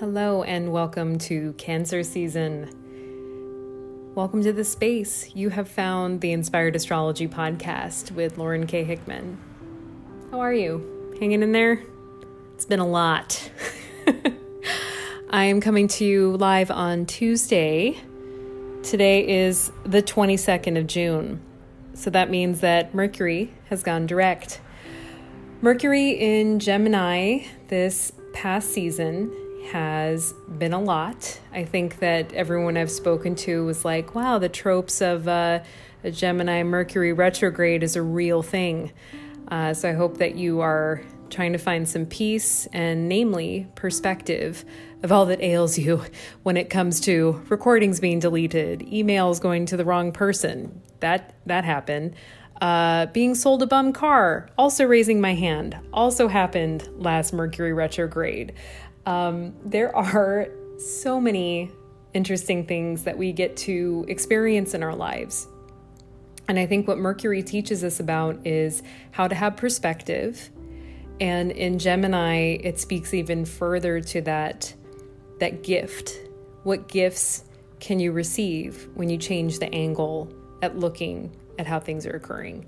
Hello, and welcome to Cancer Season. Welcome to the space. You have found the Inspired Astrology podcast with Lauren K. Hickman. How are you? Hanging in there? It's been a lot. I am coming to you live on Tuesday. Today is the 22nd of June. So that means that Mercury has gone direct. Mercury in Gemini this past season has been a lot. I think that everyone I've spoken to was like, wow, the tropes of uh, a Gemini Mercury retrograde is a real thing. Uh, so I hope that you are trying to find some peace and, namely, perspective of all that ails you when it comes to recordings being deleted, emails going to the wrong person. That that happened. Uh, being sold a bum car, also raising my hand, also happened last Mercury retrograde. Um, there are so many interesting things that we get to experience in our lives. And I think what Mercury teaches us about is how to have perspective. And in Gemini, it speaks even further to that, that gift. What gifts can you receive when you change the angle at looking at how things are occurring?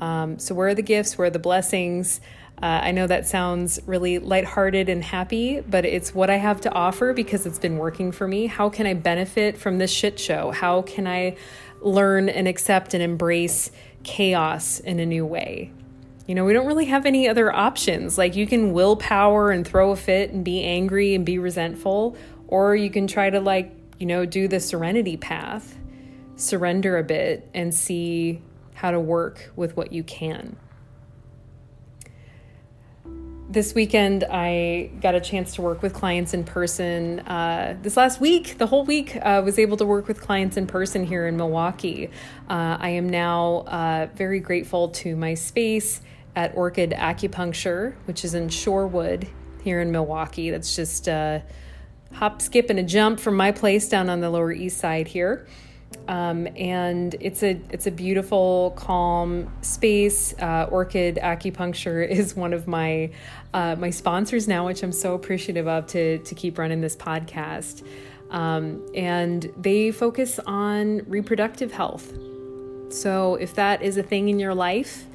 Um, so, where are the gifts? Where are the blessings? Uh, I know that sounds really lighthearted and happy, but it's what I have to offer because it's been working for me. How can I benefit from this shit show? How can I learn and accept and embrace chaos in a new way? You know, we don't really have any other options. Like, you can willpower and throw a fit and be angry and be resentful, or you can try to, like, you know, do the serenity path, surrender a bit, and see how to work with what you can this weekend I got a chance to work with clients in person. Uh, this last week, the whole week, I uh, was able to work with clients in person here in Milwaukee. Uh, I am now uh, very grateful to my space at Orchid Acupuncture, which is in Shorewood here in Milwaukee. That's just a hop, skip, and a jump from my place down on the Lower East Side here. Um, and it's a it's a beautiful, calm space. Uh, Orchid Acupuncture is one of my uh, my sponsors now, which I'm so appreciative of to to keep running this podcast. Um, and they focus on reproductive health. So if that is a thing in your life,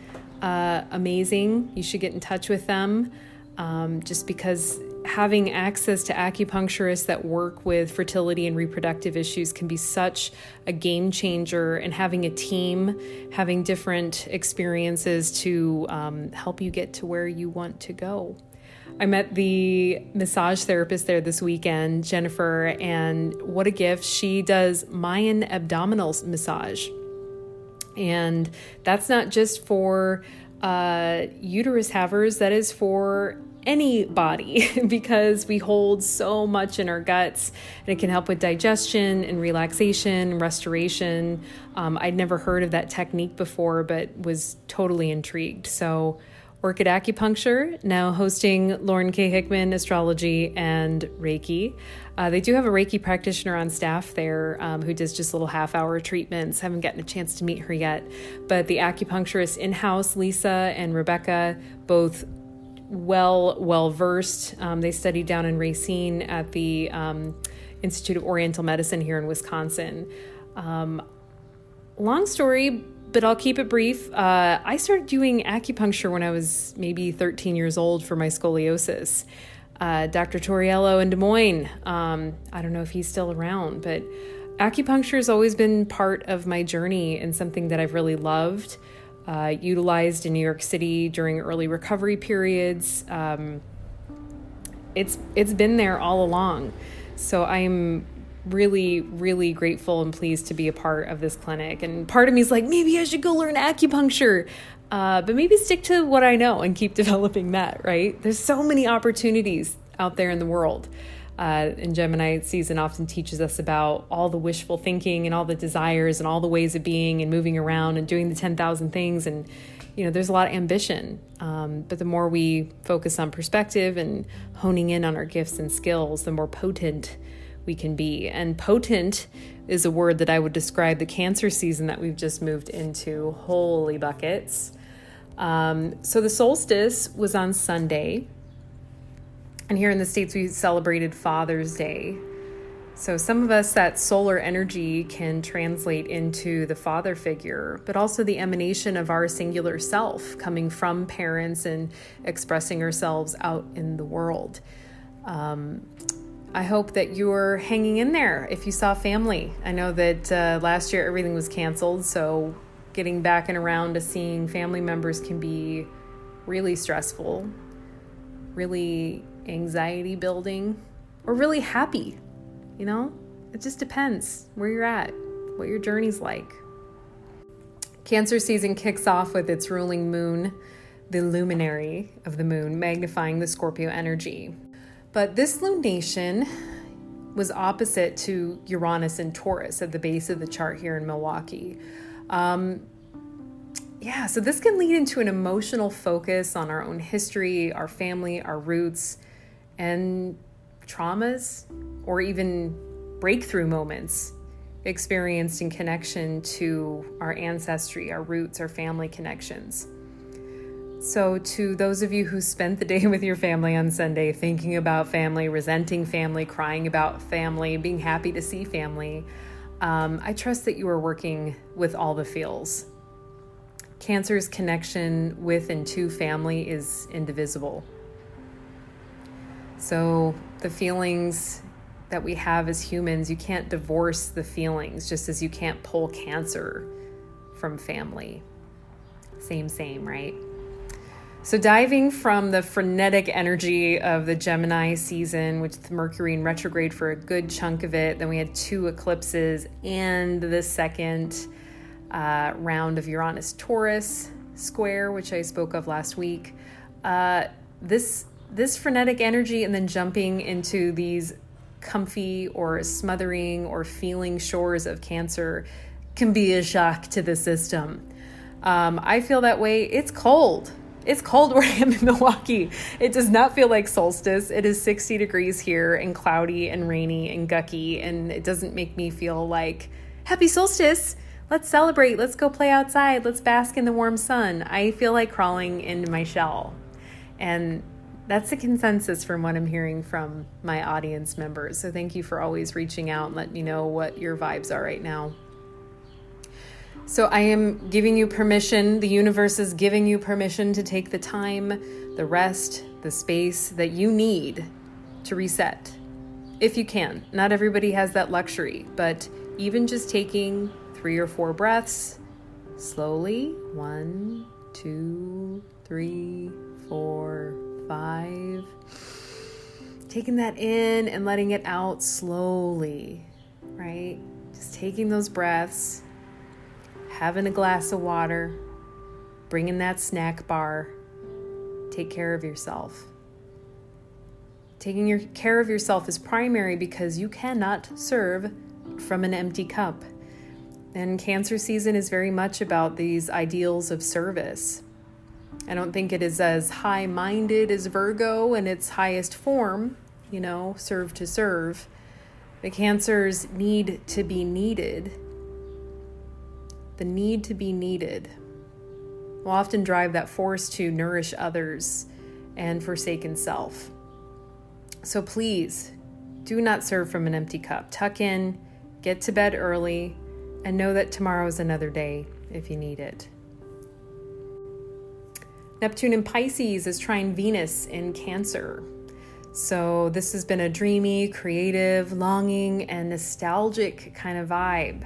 uh, amazing. You should get in touch with them. Um, just because having access to acupuncturists that work with fertility and reproductive issues can be such a game changer, and having a team, having different experiences to um, help you get to where you want to go. I met the massage therapist there this weekend, Jennifer, and what a gift. She does Mayan abdominal massage. And that's not just for uh, uterus havers, that is for any body because we hold so much in our guts and it can help with digestion and relaxation, restoration. Um, I'd never heard of that technique before, but was totally intrigued. So, Orchid Acupuncture, now hosting Lauren K. Hickman Astrology and Reiki. Uh, they do have a Reiki practitioner on staff there um, who does just little half hour treatments. Haven't gotten a chance to meet her yet. But the acupuncturist in house, Lisa and Rebecca, both well well versed. Um, they studied down in Racine at the um, Institute of Oriental Medicine here in Wisconsin. Um, long story, but I'll keep it brief. Uh, I started doing acupuncture when I was maybe 13 years old for my scoliosis. Uh, Dr. Toriello in Des Moines. Um, I don't know if he's still around, but acupuncture has always been part of my journey and something that I've really loved uh, utilized in New York City during early recovery periods. Um, it's it's been there all along, so I'm really really grateful and pleased to be a part of this clinic. And part of me is like, maybe I should go learn acupuncture. Uh, but maybe stick to what I know and keep developing that, right? There's so many opportunities out there in the world uh, in Gemini season often teaches us about all the wishful thinking and all the desires and all the ways of being and moving around and doing the 10,000 things. And, you know, there's a lot of ambition. Um, but the more we focus on perspective and honing in on our gifts and skills, the more potent we can be. And potent is a word that I would describe the Cancer season that we've just moved into. Holy buckets. Um, so the solstice was on Sunday, And here in the States, we celebrated Father's Day. So, some of us, that solar energy can translate into the father figure, but also the emanation of our singular self coming from parents and expressing ourselves out in the world. Um, I hope that you're hanging in there if you saw family. I know that uh, last year everything was canceled, so getting back and around to seeing family members can be really stressful, really anxiety building, or really happy. You know, it just depends where you're at, what your journey's like. Cancer season kicks off with its ruling moon, the luminary of the moon, magnifying the Scorpio energy. But this lunation was opposite to Uranus and Taurus at the base of the chart here in Milwaukee. Um, yeah, so this can lead into an emotional focus on our own history, our family, our roots, and traumas or even breakthrough moments experienced in connection to our ancestry, our roots, our family connections. So, to those of you who spent the day with your family on Sunday, thinking about family, resenting family, crying about family, being happy to see family, um, I trust that you are working with all the feels. Cancer's connection with and to family is indivisible. So, the feelings that we have as humans, you can't divorce the feelings, just as you can't pull cancer from family. Same, same, right? So, diving from the frenetic energy of the Gemini season, with Mercury in retrograde for a good chunk of it, then we had two eclipses and the second uh, round of Uranus Taurus square, which I spoke of last week. Uh, this this frenetic energy and then jumping into these comfy or smothering or feeling shores of Cancer can be a shock to the system. Um, I feel that way. It's cold. It's cold where I am in Milwaukee. It does not feel like solstice. It is 60 degrees here and cloudy and rainy and gucky, and it doesn't make me feel like happy solstice. Let's celebrate. Let's go play outside. Let's bask in the warm sun. I feel like crawling into my shell. And that's the consensus from what I'm hearing from my audience members. So thank you for always reaching out and letting me know what your vibes are right now. So I am giving you permission, the universe is giving you permission to take the time, the rest, the space that you need to reset. If you can. Not everybody has that luxury, but even just taking three or four breaths slowly one, two, three, four, five. Taking that in and letting it out slowly, right? Just taking those breaths, having a glass of water, bringing that snack bar. Take care of yourself. Taking your care of yourself is primary because you cannot serve from an empty cup. And cancer season is very much about these ideals of service. I don't think it is as high minded as Virgo in its highest form, you know, serve to serve. The cancers need to be needed. The need to be needed will often drive that force to nourish others and forsaken self. So please do not serve from an empty cup. Tuck in, get to bed early, and know that tomorrow is another day if you need it. Neptune in Pisces is trying Venus in Cancer. So, this has been a dreamy, creative, longing, and nostalgic kind of vibe.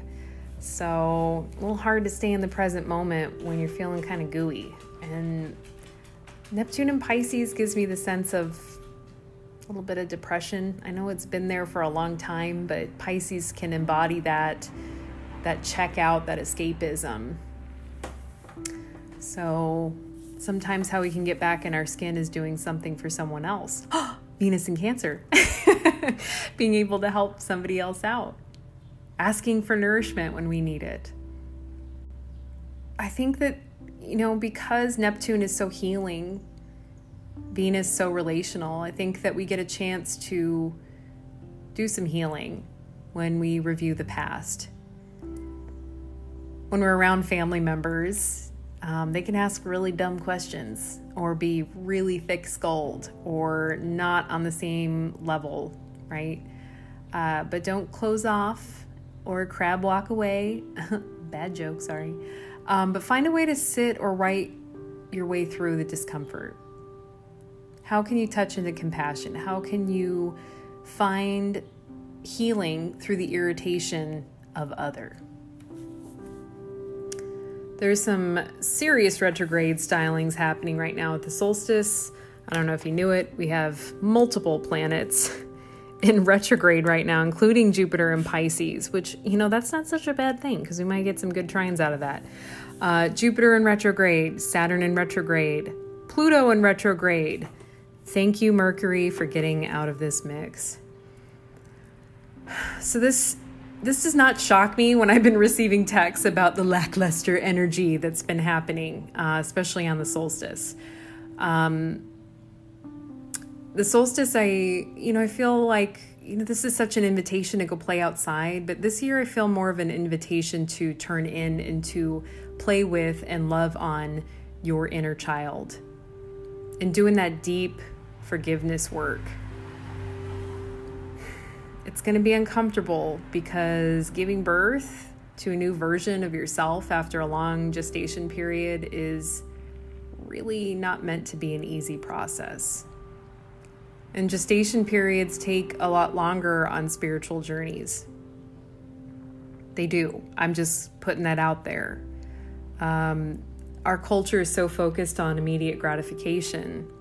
So, a little hard to stay in the present moment when you're feeling kind of gooey. And Neptune in Pisces gives me the sense of a little bit of depression. I know it's been there for a long time, but Pisces can embody that that checkout, that escapism. So, sometimes how we can get back in our skin is doing something for someone else. Venus and Cancer. Being able to help somebody else out. Asking for nourishment when we need it. I think that, you know, because Neptune is so healing, Venus so relational, I think that we get a chance to do some healing when we review the past. When we're around family members, Um, they can ask really dumb questions or be really thick skulled or not on the same level, right? Uh, but don't close off or crab walk away. Bad joke, sorry. Um, but find a way to sit or write your way through the discomfort. How can you touch into compassion? How can you find healing through the irritation of other? There's some serious retrograde stylings happening right now at the solstice. I don't know if you knew it. We have multiple planets in retrograde right now, including Jupiter and Pisces, which, you know, that's not such a bad thing because we might get some good trines out of that. Uh, Jupiter in retrograde, Saturn in retrograde, Pluto in retrograde. Thank you, Mercury, for getting out of this mix. So, this this does not shock me when I've been receiving texts about the lackluster energy that's been happening, uh, especially on the solstice. Um, the solstice, I, you know, I feel like, you know, this is such an invitation to go play outside, but this year I feel more of an invitation to turn in and to play with and love on your inner child and doing that deep forgiveness work it's going to be uncomfortable because giving birth to a new version of yourself after a long gestation period is really not meant to be an easy process. And gestation periods take a lot longer on spiritual journeys. They do. I'm just putting that out there. Um, our culture is so focused on immediate gratification.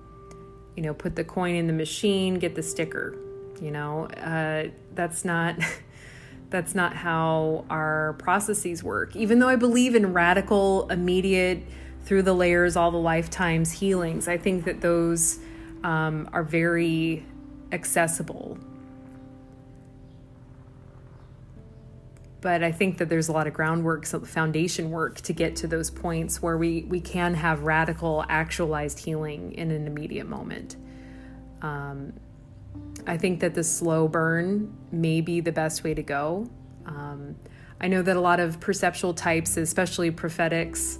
You know, put the coin in the machine, get the sticker you know? Uh, that's not that's not how our processes work. Even though i believe in radical immediate through the layers all the lifetimes healings i think that those um, are very accessible. But I think that there's a lot of groundwork, so foundation work to get to those points where we we can have radical, actualized healing in an immediate moment. Um, I think that the slow burn may be the best way to go. Um, I know that a lot of perceptual types, especially prophetics,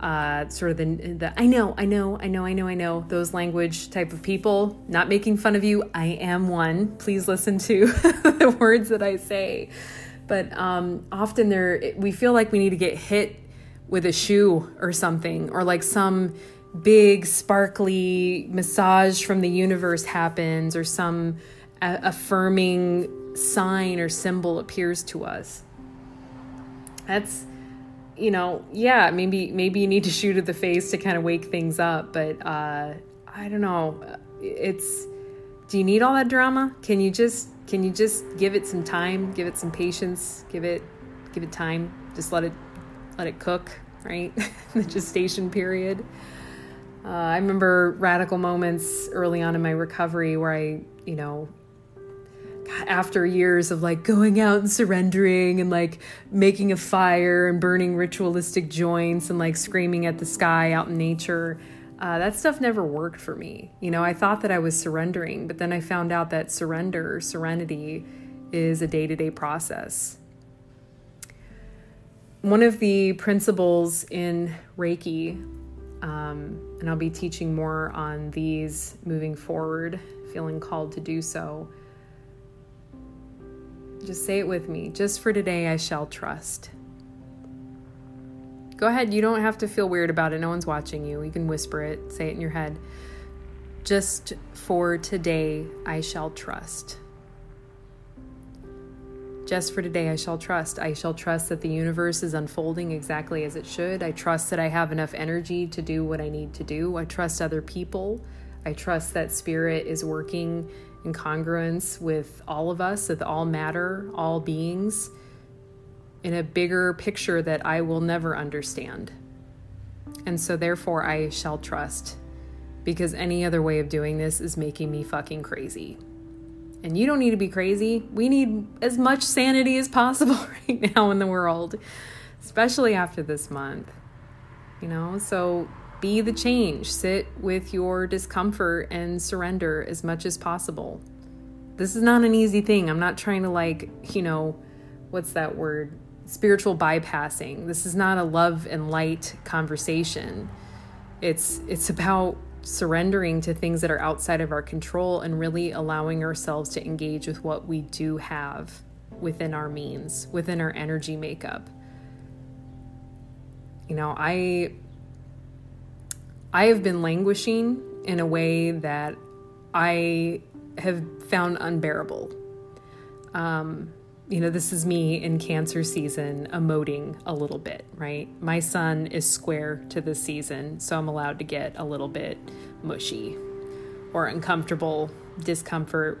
uh, sort of the, the I know, I know, I know, I know, I know, those language type of people, not making fun of you. I am one. Please listen to the words that I say. But um, often there, we feel like we need to get hit with a shoe or something, or like some big sparkly massage from the universe happens or some a- affirming sign or symbol appears to us. That's you know yeah maybe maybe you need to shoot at the face to kind of wake things up but uh i don't know. It's do you need all that drama? Can you just can you just give it some time give it some patience give it give it time? Just let it let it cook right? The gestation period uh, I remember radical moments early on in my recovery where I, you know, after years of like going out and surrendering and like making a fire and burning ritualistic joints and like screaming at the sky out in nature, uh, that stuff never worked for me. You know, I thought that I was surrendering, but then I found out that surrender, serenity, is a day to day process. One of the principles in Reiki um, and I'll be teaching more on these moving forward, feeling called to do so. Just say it with me. Just for today, I shall trust. Go ahead. You don't have to feel weird about it. No one's watching you. You can whisper it, say it in your head. Just for today, I shall trust. Just for today, I shall trust. I shall trust that the universe is unfolding exactly as it should. I trust that I have enough energy to do what I need to do. I trust other people. I trust that spirit is working in congruence with all of us, with all matter, all beings, in a bigger picture that I will never understand. And so, therefore, I shall trust because any other way of doing this is making me fucking crazy. And you don't need to be crazy. We need as much sanity as possible right now in the world, especially after this month. You know, so be the change. Sit with your discomfort and surrender as much as possible. This is not an easy thing. I'm not trying to, like, you know, what's that word? spiritual bypassing. This is not a love and light conversation. It's it's about surrendering to things that are outside of our control and really allowing ourselves to engage with what we do have within our means, within our energy makeup. You know, I I have been languishing in a way that I have found unbearable. Um, you know, this is me in cancer season emoting a little bit, right? My sun is square to this season, so I'm allowed to get a little bit mushy or uncomfortable, discomfort.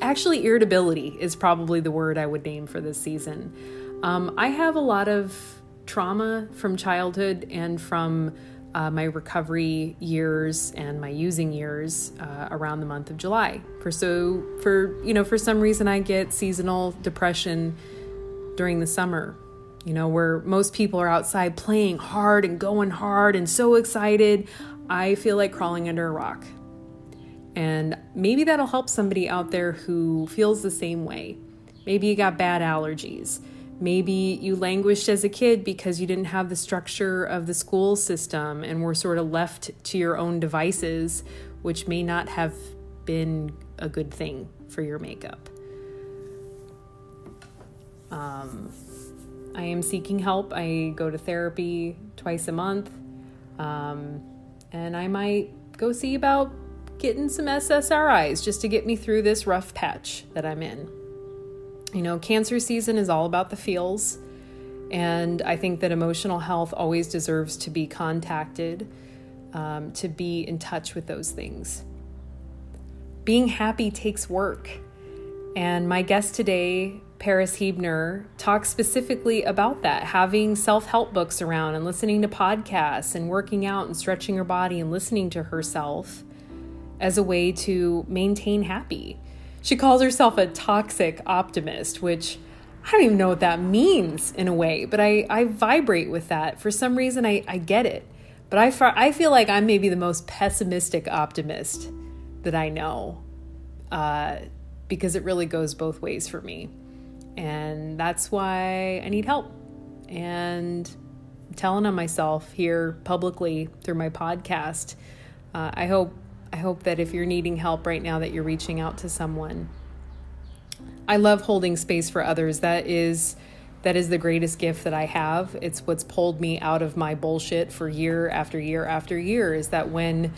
Actually, irritability is probably the word I would name for this season. Um, I have a lot of trauma from childhood and from uh, my recovery years and my using years uh, around the month of July. For so for you know for some reason I get seasonal depression during the summer. You know where most people are outside playing hard and going hard and so excited. I feel like crawling under a rock. And maybe that'll help somebody out there who feels the same way. Maybe you got bad allergies Maybe you languished as a kid because you didn't have the structure of the school system and were sort of left to your own devices, which may not have been a good thing for your makeup. Um, I am seeking help. I go to therapy twice a month. Um, and I might go see about getting some SSRIs just to get me through this rough patch that I'm in. You know, cancer season is all about the feels. And I think that emotional health always deserves to be contacted, um, to be in touch with those things. Being happy takes work. And my guest today, Paress Huebner, talks specifically about that having self help books around and listening to podcasts and working out and stretching her body and listening to herself as a way to maintain happy. She calls herself a toxic optimist, which I don't even know what that means in a way, but I, I vibrate with that. For some reason, I, I get it. But I, I feel like I'm maybe the most pessimistic optimist that I know uh, because it really goes both ways for me. And that's why I need help. And I'm telling on myself here publicly through my podcast. Uh, I hope I hope that if you're needing help right now that you're reaching out to someone. I love holding space for others. That is that is the greatest gift that I have. It's what's pulled me out of my bullshit for year after year after year is that when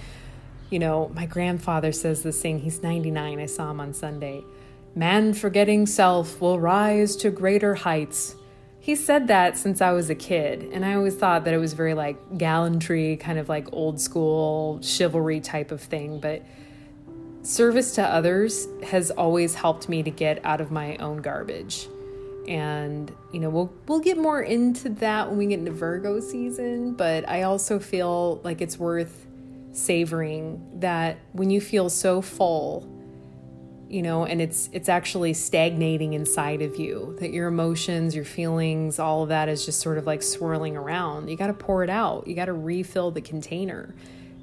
you know, my grandfather says this thing, he's 99, I saw him on Sunday. Man forgetting self will rise to greater heights he said that since I was a kid, and I always thought that it was very like gallantry, kind of like old school chivalry type of thing. But service to others has always helped me to get out of my own garbage. And you know, we'll we'll get more into that when we get into Virgo season, but I also feel like it's worth savoring that when you feel so full you know and it's it's actually stagnating inside of you that your emotions your feelings all of that is just sort of like swirling around. You got to pour it out. You got to refill the container.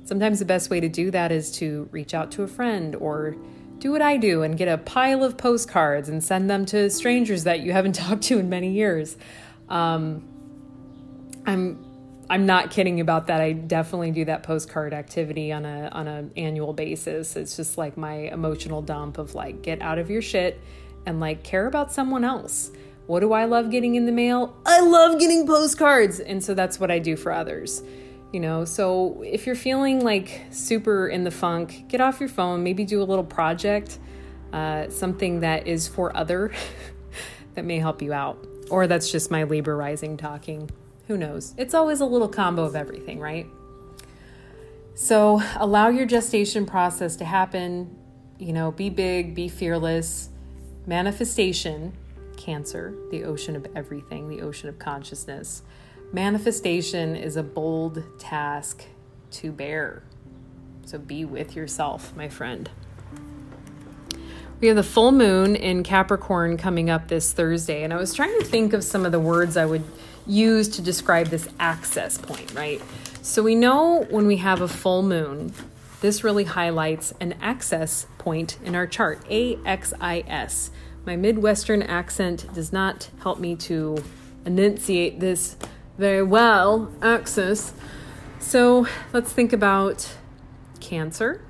Sometimes the best way to do that is to reach out to a friend or do what I do and get a pile of postcards and send them to strangers that you haven't talked to in many years. Um, I'm I'm not kidding about that. I definitely do that postcard activity on a on an annual basis. It's just like my emotional dump of like get out of your shit and like care about someone else. What do I love getting in the mail? I love getting postcards. And so that's what I do for others. You know, so if you're feeling like super in the funk, get off your phone, maybe do a little project, uh, something that is for other that may help you out. Or that's just my Libra rising talking. Who knows? It's always a little combo of everything, right? So allow your gestation process to happen. You know, be big, be fearless. Manifestation, Cancer, the ocean of everything, the ocean of consciousness. Manifestation is a bold task to bear. So be with yourself, my friend. We have the full moon in Capricorn coming up this Thursday, and I was trying to think of some of the words I would use to describe this access point, right? So we know when we have a full moon, this really highlights an access point in our chart, A X I S. My Midwestern accent does not help me to enunciate this very well, axis. So let's think about Cancer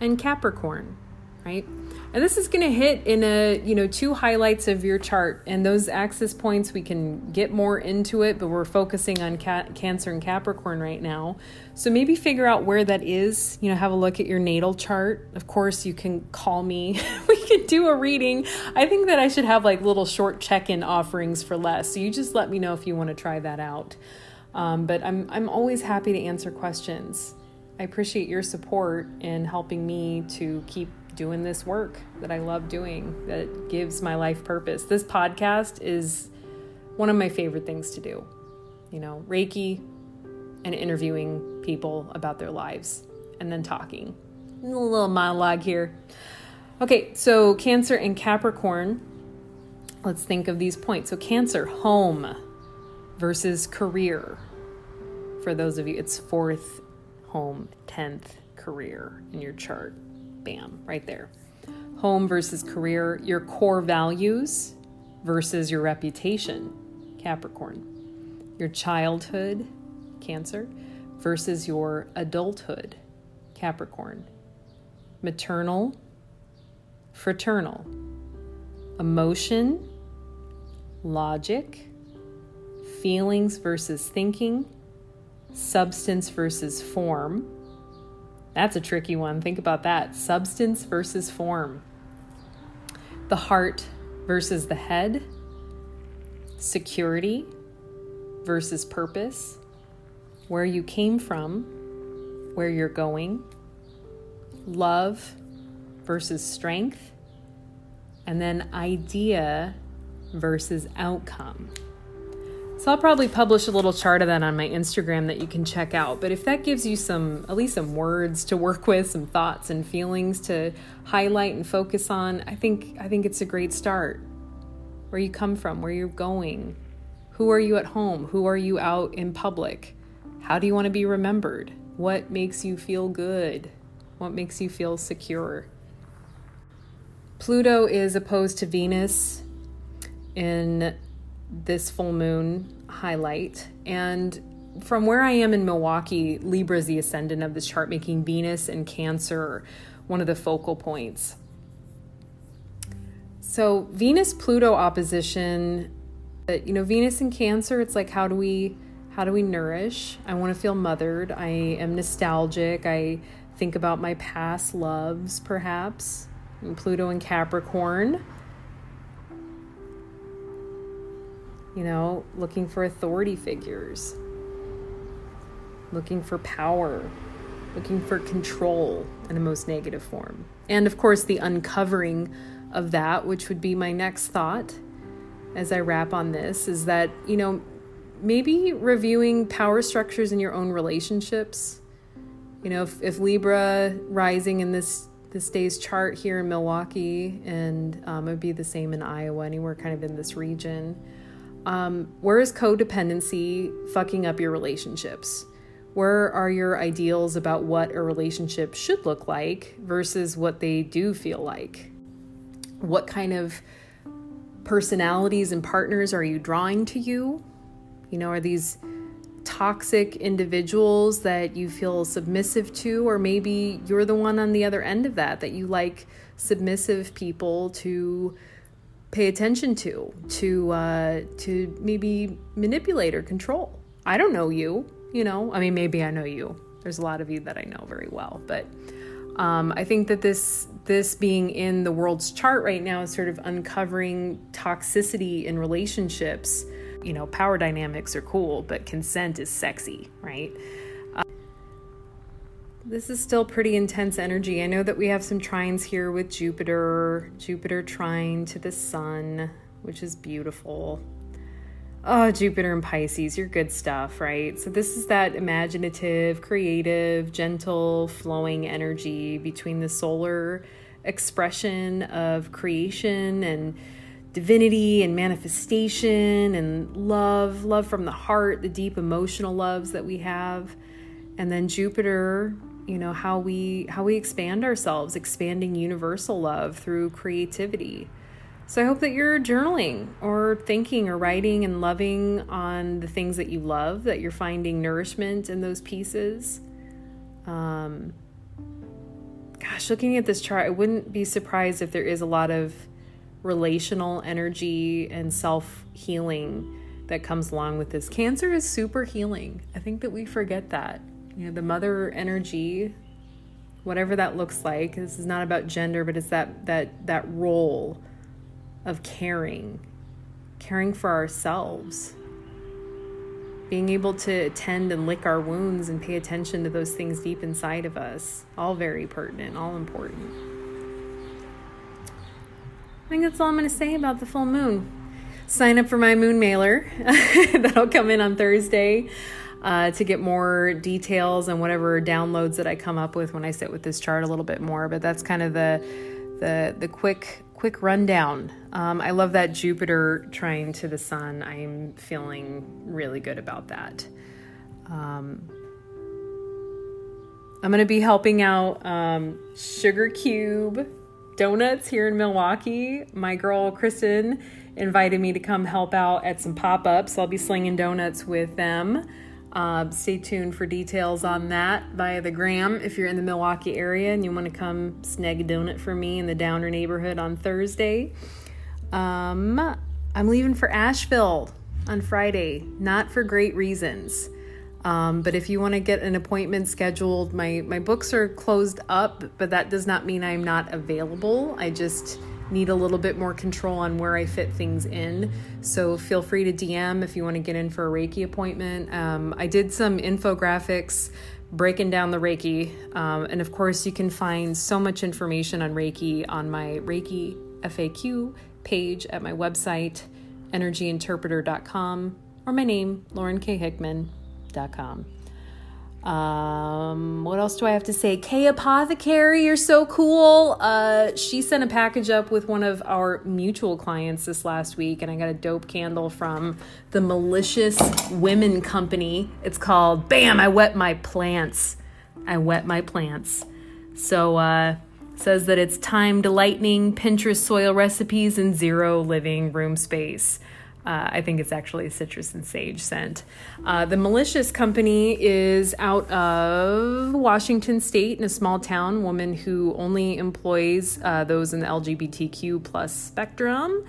and Capricorn, right? And this is going to hit in a, you know, two highlights of your chart. And those axis points, we can get more into it, but we're focusing on Cancer and Capricorn right now. So maybe figure out where that is. You know, have a look at your natal chart. Of course, you can call me. we could do a reading. I think that I should have like little short check in offerings for less. So you just let me know if you want to try that out. Um, but I'm, I'm always happy to answer questions. I appreciate your support in helping me to keep doing this work that I love doing that gives my life purpose. This podcast is one of my favorite things to do. You know, Reiki and interviewing people about their lives and then talking. A little monologue here. Okay, so Cancer and Capricorn. Let's think of these points. So, Cancer, home versus career. For those of you, it's fourth home, 10th career in your chart. Bam, right there. Home versus career, your core values versus your reputation, Capricorn. Your childhood, Cancer, versus your adulthood, Capricorn. Maternal, fraternal. Emotion, logic, feelings versus thinking, substance versus form that's a tricky one. Think about that. Substance versus form. The heart versus the head. Security versus purpose. Where you came from, where you're going. Love versus strength. And then idea versus outcome. So I'll probably publish a little chart of that on my Instagram that you can check out. But if that gives you some, at least some words to work with, some thoughts and feelings to highlight and focus on, I think I think it's a great start. Where you come from, where you're going, who are you at home, who are you out in public, how do you want to be remembered, what makes you feel good, what makes you feel secure. Pluto is opposed to Venus in this full moon highlight. And from where I am in Milwaukee, Libra is the ascendant of this chart, making Venus and Cancer one of the focal points. So, Venus Pluto opposition, uh, you know, Venus and Cancer, it's like how do we how do we nourish? I want to feel mothered. I am nostalgic. I think about my past loves, perhaps. And Pluto and Capricorn, you know, looking for authority figures, looking for power, looking for control in a most negative form. And of course, the uncovering of that, which would be my next thought as I wrap on this, is that, you know, maybe reviewing power structures in your own relationships. You know, if, if Libra rising in this this day's chart here in Milwaukee, and um, it would be the same in Iowa, anywhere kind of in this region um, where is codependency fucking up your relationships? Where are your ideals about what a relationship should look like versus what they do feel like? What kind of personalities and partners are you drawing to you? You know, are these toxic individuals that you feel submissive to, or maybe you're the one on the other end of that, that you like submissive people to pay attention to to uh, to maybe manipulate or control. I don't know you, you know. I mean, maybe I know you. There's a lot of you that I know very well, but um, I think that this this being in the world's chart right now is sort of uncovering toxicity in relationships. You know, power dynamics are cool, but consent is sexy, right? This is still pretty intense energy. I know that we have some trines here with Jupiter, Jupiter trine to the sun, which is beautiful. Oh, Jupiter and Pisces, you're good stuff, right? So, this is that imaginative, creative, gentle, flowing energy between the solar expression of creation and divinity and manifestation and love, love from the heart, the deep emotional loves that we have. And then Jupiter you know how we how we expand ourselves expanding universal love through creativity So I hope that you're journaling or thinking or writing and loving on the things that you love, that you're finding nourishment in those pieces. Um, gosh, looking at this chart, I wouldn't be surprised if there is a lot of relational energy and self healing that comes along with this. Cancer is super healing. I think that we forget that. You know, the mother energy, whatever that looks like, this is not about gender, but it's that that that role of caring, caring for ourselves. Being able to tend and lick our wounds and pay attention to those things deep inside of us, all very pertinent, all important. I think that's all I'm going to say about the full moon sign up for my moon mailer that'll come in on Thursday uh, to get more details and whatever downloads that I come up with when I sit with this chart a little bit more. But that's kind of the the the quick quick rundown. Um, I love that Jupiter trine to the Sun. I'm feeling really good about that. Um, I'm going to be helping out um, Sugar Cube Donuts here in Milwaukee. My girl Kristen invited me to come help out at some pop ups. I'll be slinging donuts with them. Uh, stay tuned for details on that via the gram if you're in the Milwaukee area and you want to come snag a donut for me in the Downer neighborhood on Thursday. Um, I'm leaving for Asheville on Friday, not for great reasons. Um, but if you want to get an appointment scheduled, my, my books are closed up, but that does not mean I'm not available. I just need a little bit more control on where I fit things in. So feel free to DM if you want to get in for a Reiki appointment. Um, I did some infographics breaking down the Reiki. Um, and of course, you can find so much information on Reiki on my Reiki FAQ page at my website, energyinterpreter.com, or my name, laurenKHickman.com. Um, what else do I have to say? Kae Apothecary, you're so cool. Uh, she sent a package up with one of our mutual clients this last week, and I got a dope candle from the Malicious Women Company. It's called Bam, I Wet My Plants. I Wet My Plants. So, uh, says that it's timed lightning, Pinterest soil recipes, and zero living room space. Uh, I think it's actually a citrus and sage scent. Uh, the Malicious Company is out of Washington State in a small town. Woman who only employs uh, those in the LGBTQ plus spectrum,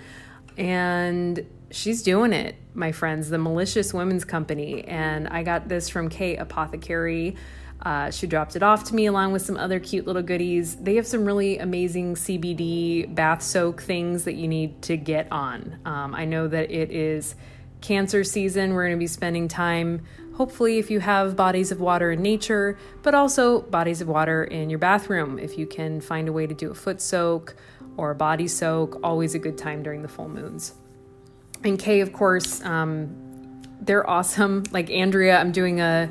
and she's doing it, my friends. The Malicious Women's Company, and I got this from Kae Apothecary. Uh, she dropped it off to me along with some other cute little goodies. They have some really amazing CBD bath soak things that you need to get on. Um, I know that it is cancer season. We're going to be spending time, hopefully, if you have bodies of water in nature, but also bodies of water in your bathroom. If you can find a way to do a foot soak or a body soak, always a good time during the full moons. And Kae, of course, um, they're awesome. Like Andrea, I'm doing a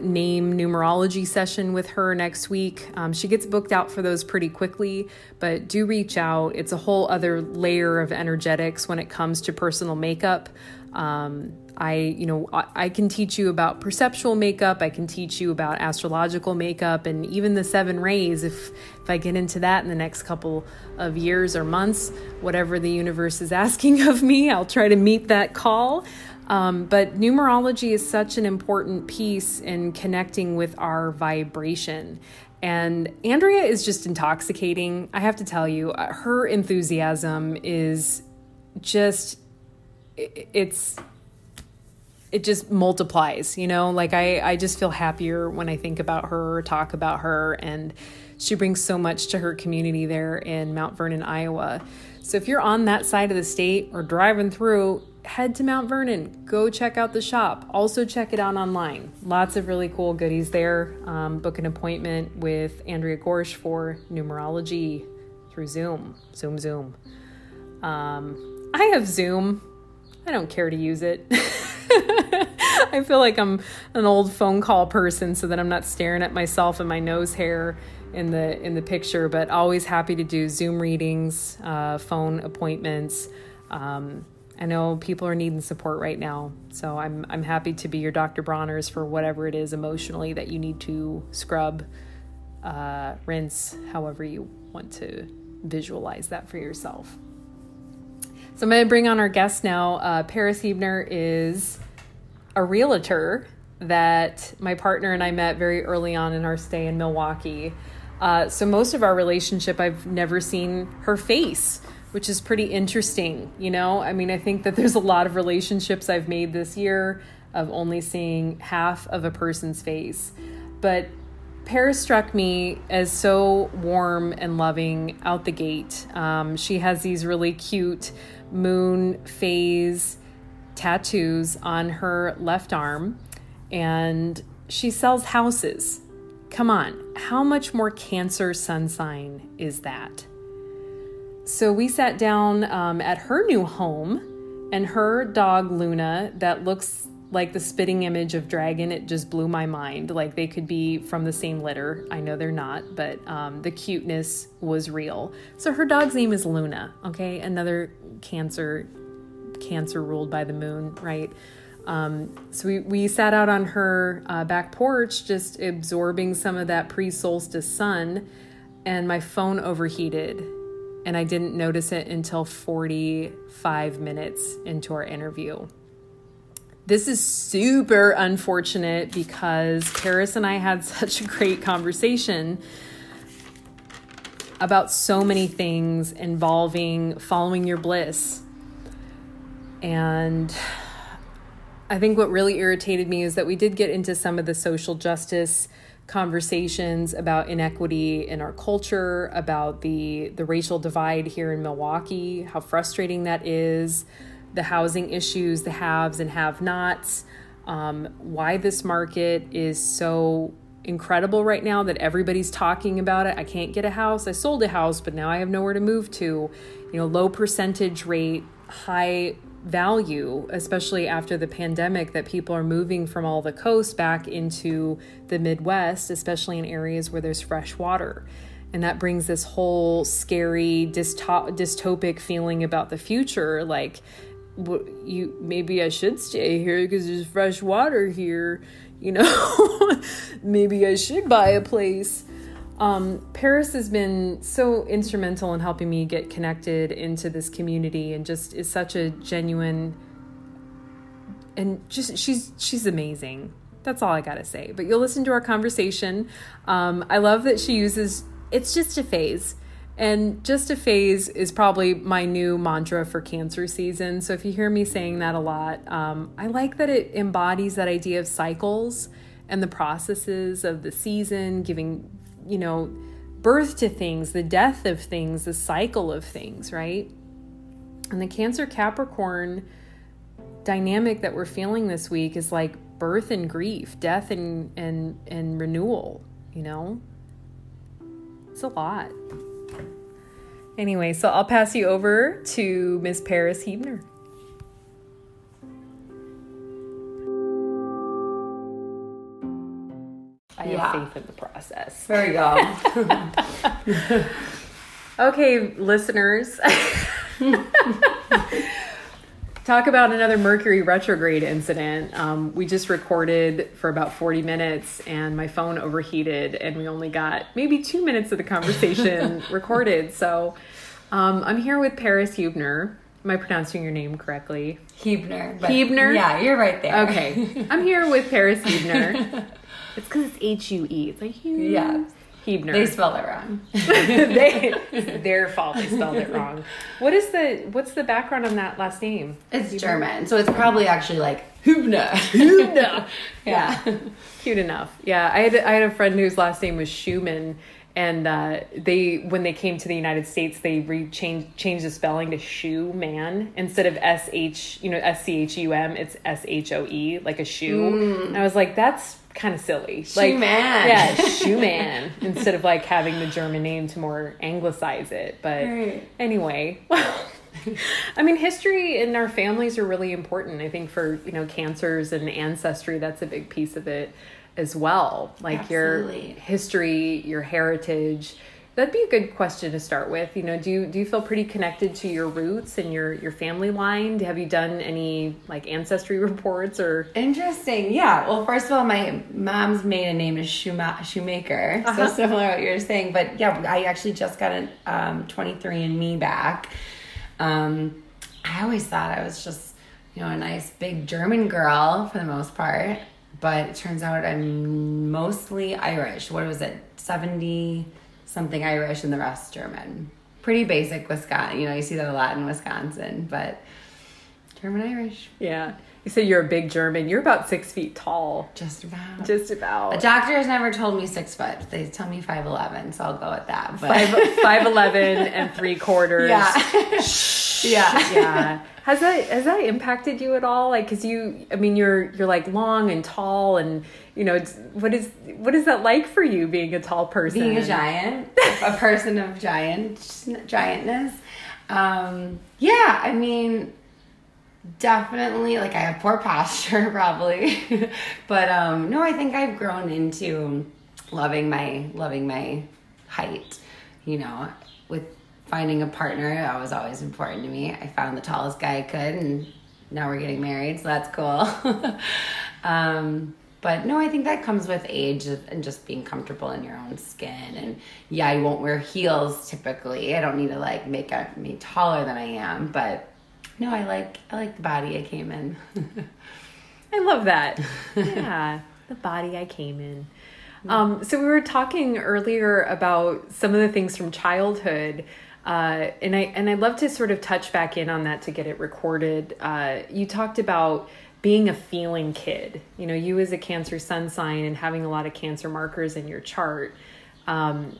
name numerology session with her next week. Um, she gets booked out for those pretty quickly, but do reach out. It's a whole other layer of energetics when it comes to personal makeup. Um, I, you know, I, can teach you about perceptual makeup. I can teach you about astrological makeup, and even the seven rays. If if I get into that in the next couple of years or months, whatever the universe is asking of me, I'll try to meet that call. Um, but numerology is such an important piece in connecting with our vibration. And Andrea is just intoxicating. I have to tell you, uh, her enthusiasm is just, it's, it just multiplies, you know? Like I, I just feel happier when I think about her or talk about her. And she brings so much to her community there in Mount Vernon, Iowa. So if you're on that side of the state or driving through, head to Mount Vernon. Go check out the shop. Also, check it out online. Lots of really cool goodies there. Um, book an appointment with Andrea Gorsch for numerology through Zoom. Zoom, Zoom. Um, I have Zoom. I don't care to use it. I feel like I'm an old phone call person so that I'm not staring at myself and my nose hair in the in the picture but always happy to do zoom readings uh, phone appointments um, I know people are needing support right now, so I'm I'm happy to be your Dr. Bronner's for whatever it is emotionally that you need to scrub, uh, rinse, however you want to visualize that for yourself. So I'm going to bring on our guest now. Uh, Paress Huebner is a realtor that my partner and I met very early on in our stay in Milwaukee. Uh, so most of our relationship, I've never seen her face, which is pretty interesting. You know, I mean, I think that there's a lot of relationships I've made this year of only seeing half of a person's face. But Paress struck me as so warm and loving out the gate. Um, she has these really cute moon phase tattoos on her left arm, and she sells houses. Come on, how much more Cancer sun sign is that? So we sat down um, at her new home, and her dog Luna, that looks like the spitting image of dragon it just blew my mind. Like they could be from the same litter. I know they're not but um, the cuteness was real. So her dog's name is luna okay? Another cancer cancer ruled by the moon right? Um, so we, we sat out on her uh, back porch just absorbing some of that pre-solstice sun and my phone overheated and i didn't notice it until 45 minutes into our interview this is super unfortunate because Paress and I had such a great conversation about so many things involving following your bliss. And I think what really irritated me is that we did get into some of the social justice conversations about inequity in our culture, about the the racial divide here in Milwaukee, how frustrating that is, the housing issues, the haves and have nots, um, why this market is so incredible right now that everybody's talking about it. I can't get a house. I sold a house, but now I have nowhere to move to. You know, low percentage rate, high value, especially after the pandemic, that people are moving from all the coast back into the Midwest, especially in areas where there's fresh water. And that brings this whole scary, dystopic feeling about the future. Like, you maybe I should stay here because there's fresh water here. You know, maybe I should buy a place. Um, Paress has been so instrumental in helping me get connected into this community and just is such a genuine and just she's she's amazing. That's all I gotta say. But you'll listen to our conversation. Um, I love that she uses it's just a phase. And just a phase is probably my new mantra for cancer season. So if you hear me saying that a lot, um, I like that it embodies that idea of cycles and the processes of the season, giving, you know, birth to things, the death of things, the cycle of things, right? And the Cancer Capricorn dynamic that we're feeling this week is like birth and grief, death and and and renewal, you know? It's a lot. Anyway, so I'll pass you over to Miss Paress Huebner. I yeah. have faith in the process. There you go. okay, listeners. Talk about another Mercury retrograde incident. Um, we just recorded for about 40 minutes and my phone overheated, and we only got maybe two minutes of the conversation recorded. So um, I'm here with Paress Huebner. Am I pronouncing your name correctly? Huebner. Huebner? Yeah, you're right there. Okay. I'm here with Paress Huebner. It's because it's H U E. It's like Huebner. Yeah. Huebner. They spell it wrong. they, their fault. They spelled it wrong. What is the what's the background on that last name? It's? German, so it's probably actually like Hübner. Hübner. yeah. Cute enough. Yeah, I had I had a friend whose last name was Schumann, and uh, they when they came to the United States, they re- changed changed the spelling to shoe man instead of S H you know S C H U M. It's S H O E like a shoe. Mm. And I was like, that's kind of silly. Shoe like man, yeah, shoe man instead of like having the German name to more anglicize it. But right. anyway, I mean, history in our families are really important. I think for you know cancers and ancestry, that's a big piece of it as well. Like Absolutely. your history, your heritage. That'd be a good question to start with. You know, do you do you feel pretty connected to your roots and your your family line? Have you done any like ancestry reports or? Interesting. Yeah. Well, first of all, my mom's maiden name is Schuma- Shoemaker, uh-huh. so similar to what you're saying. But yeah, I actually just got a um, 23andMe back. Um, I always thought I was just, you know, a nice big German girl for the most part. But it turns out I'm mostly Irish. What was it? 70 something Irish and the rest German. Pretty basic Wisconsin. You know, you see that a lot in Wisconsin, but German Irish. Yeah. You say you're a big German. You're about six feet tall. Just about. Just about. The doctor has never told me six foot. They tell me five eleven, so I'll go with that. But Five five eleven and three quarters. yeah, yeah, yeah. Has that has that impacted you at all? Like, cause you, I mean, you're you're like long and tall, and you know, what is what is that like for you being a tall person? Being a giant, a person of giant giantness. Um, yeah, I mean, definitely. Like, I have poor posture, probably, but um, no, I think I've grown into loving my loving my height. You know, with finding a partner that was always important to me. I found the tallest guy I could, and now we're getting married, so that's cool. um, but no, I think that comes with age and just being comfortable in your own skin. And yeah, I won't wear heels typically. I don't need to like make me taller than I am, but no, I like I like the body I came in. I love that. Yeah, the body I came in. Um, so we were talking earlier about some of the things from childhood uh, and I and I'd love to sort of touch back in on that to get it recorded. Uh, you talked about being a feeling kid. You know, you as a Cancer Sun sign and having a lot of Cancer markers in your chart. Um,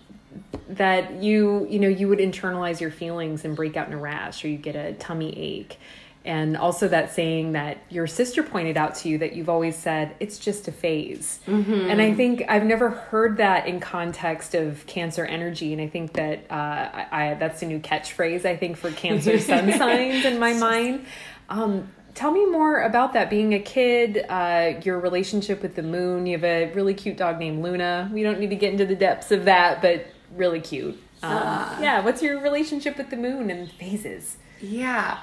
that you you know you would internalize your feelings and break out in a rash or you get a tummy ache and also that saying that your sister pointed out to you that you've always said it's just a phase mm-hmm. and i think i've never heard that in context of cancer energy and i think that uh, I, I, that's a new catchphrase i think for cancer sun signs in my mind um, tell me more about that being a kid uh, your relationship with the moon. You have a really cute dog named luna. We don't need to get into the depths of that but really cute. Um, uh, yeah what's your relationship with the moon and phases? Yeah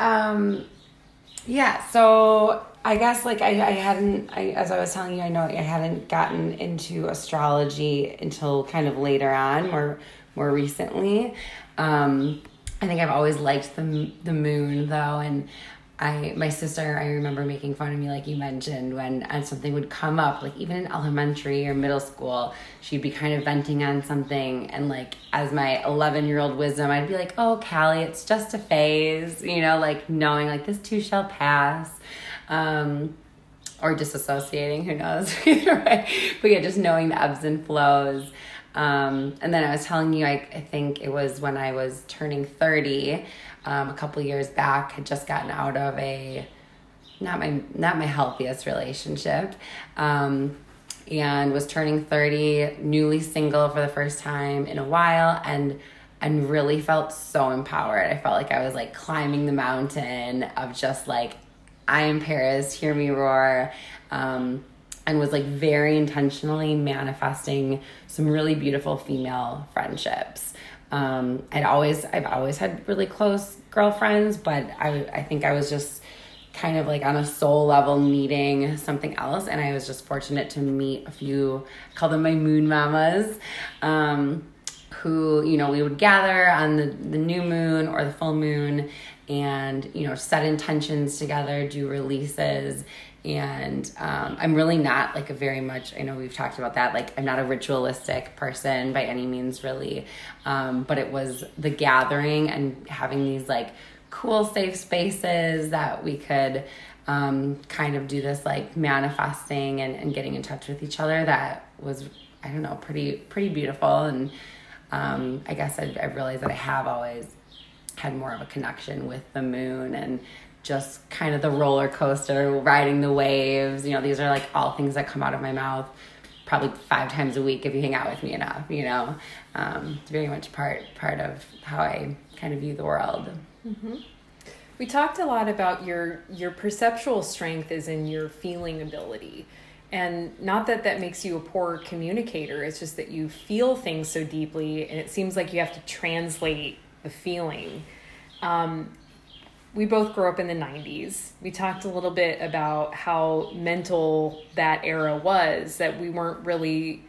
um, yeah, so I guess like I, I hadn't I, as I was telling you I know I hadn't gotten into astrology until kind of later on more more recently. Um, I think I've always liked the the moon though and I my sister I remember making fun of me like you mentioned when and something would come up like even in elementary or middle school she'd be kind of venting on something and like as my 11 year old wisdom I'd be like oh Callie it's just a phase you know like knowing like this too shall pass um, or disassociating who knows but yeah just knowing the ebbs and flows. Um, and then I was telling you I, I think it was when I was turning 30 um, a couple years back had just gotten out of a not my not my healthiest relationship um, and was turning 30 newly single for the first time in a while and and really felt so empowered. I felt like i was like climbing the mountain of just like i am Paress hear me roar um, and was like very intentionally manifesting some really beautiful female friendships um, I'd always I've always had really close girlfriends, but I I think I was just kind of like on a soul level needing something else and I was just fortunate to meet a few call them my moon mamas um, who you know we would gather on the, the new moon or the full moon and you know set intentions together do releases and um, i'm really not like a very much i know we've talked about that like i'm not a ritualistic person by any means really. Um, but it was the gathering and having these like cool safe spaces that we could um, kind of do this like manifesting and, and getting in touch with each other that was i don't know pretty pretty beautiful. And um, i guess I, I realized that i have always had more of a connection with the moon and just kind of the roller coaster, riding the waves. You know, these are like all things that come out of my mouth probably five times a week if you hang out with me enough. You know, um, it's very much part part of how I kind of view the world. Mm-hmm. We talked a lot about your your perceptual strength is in your feeling ability. And not that that makes you a poor communicator, it's just that you feel things so deeply and it seems like you have to translate the feeling. Um, we both grew up in the 90s. We talked a little bit about how mental that era was, that we weren't really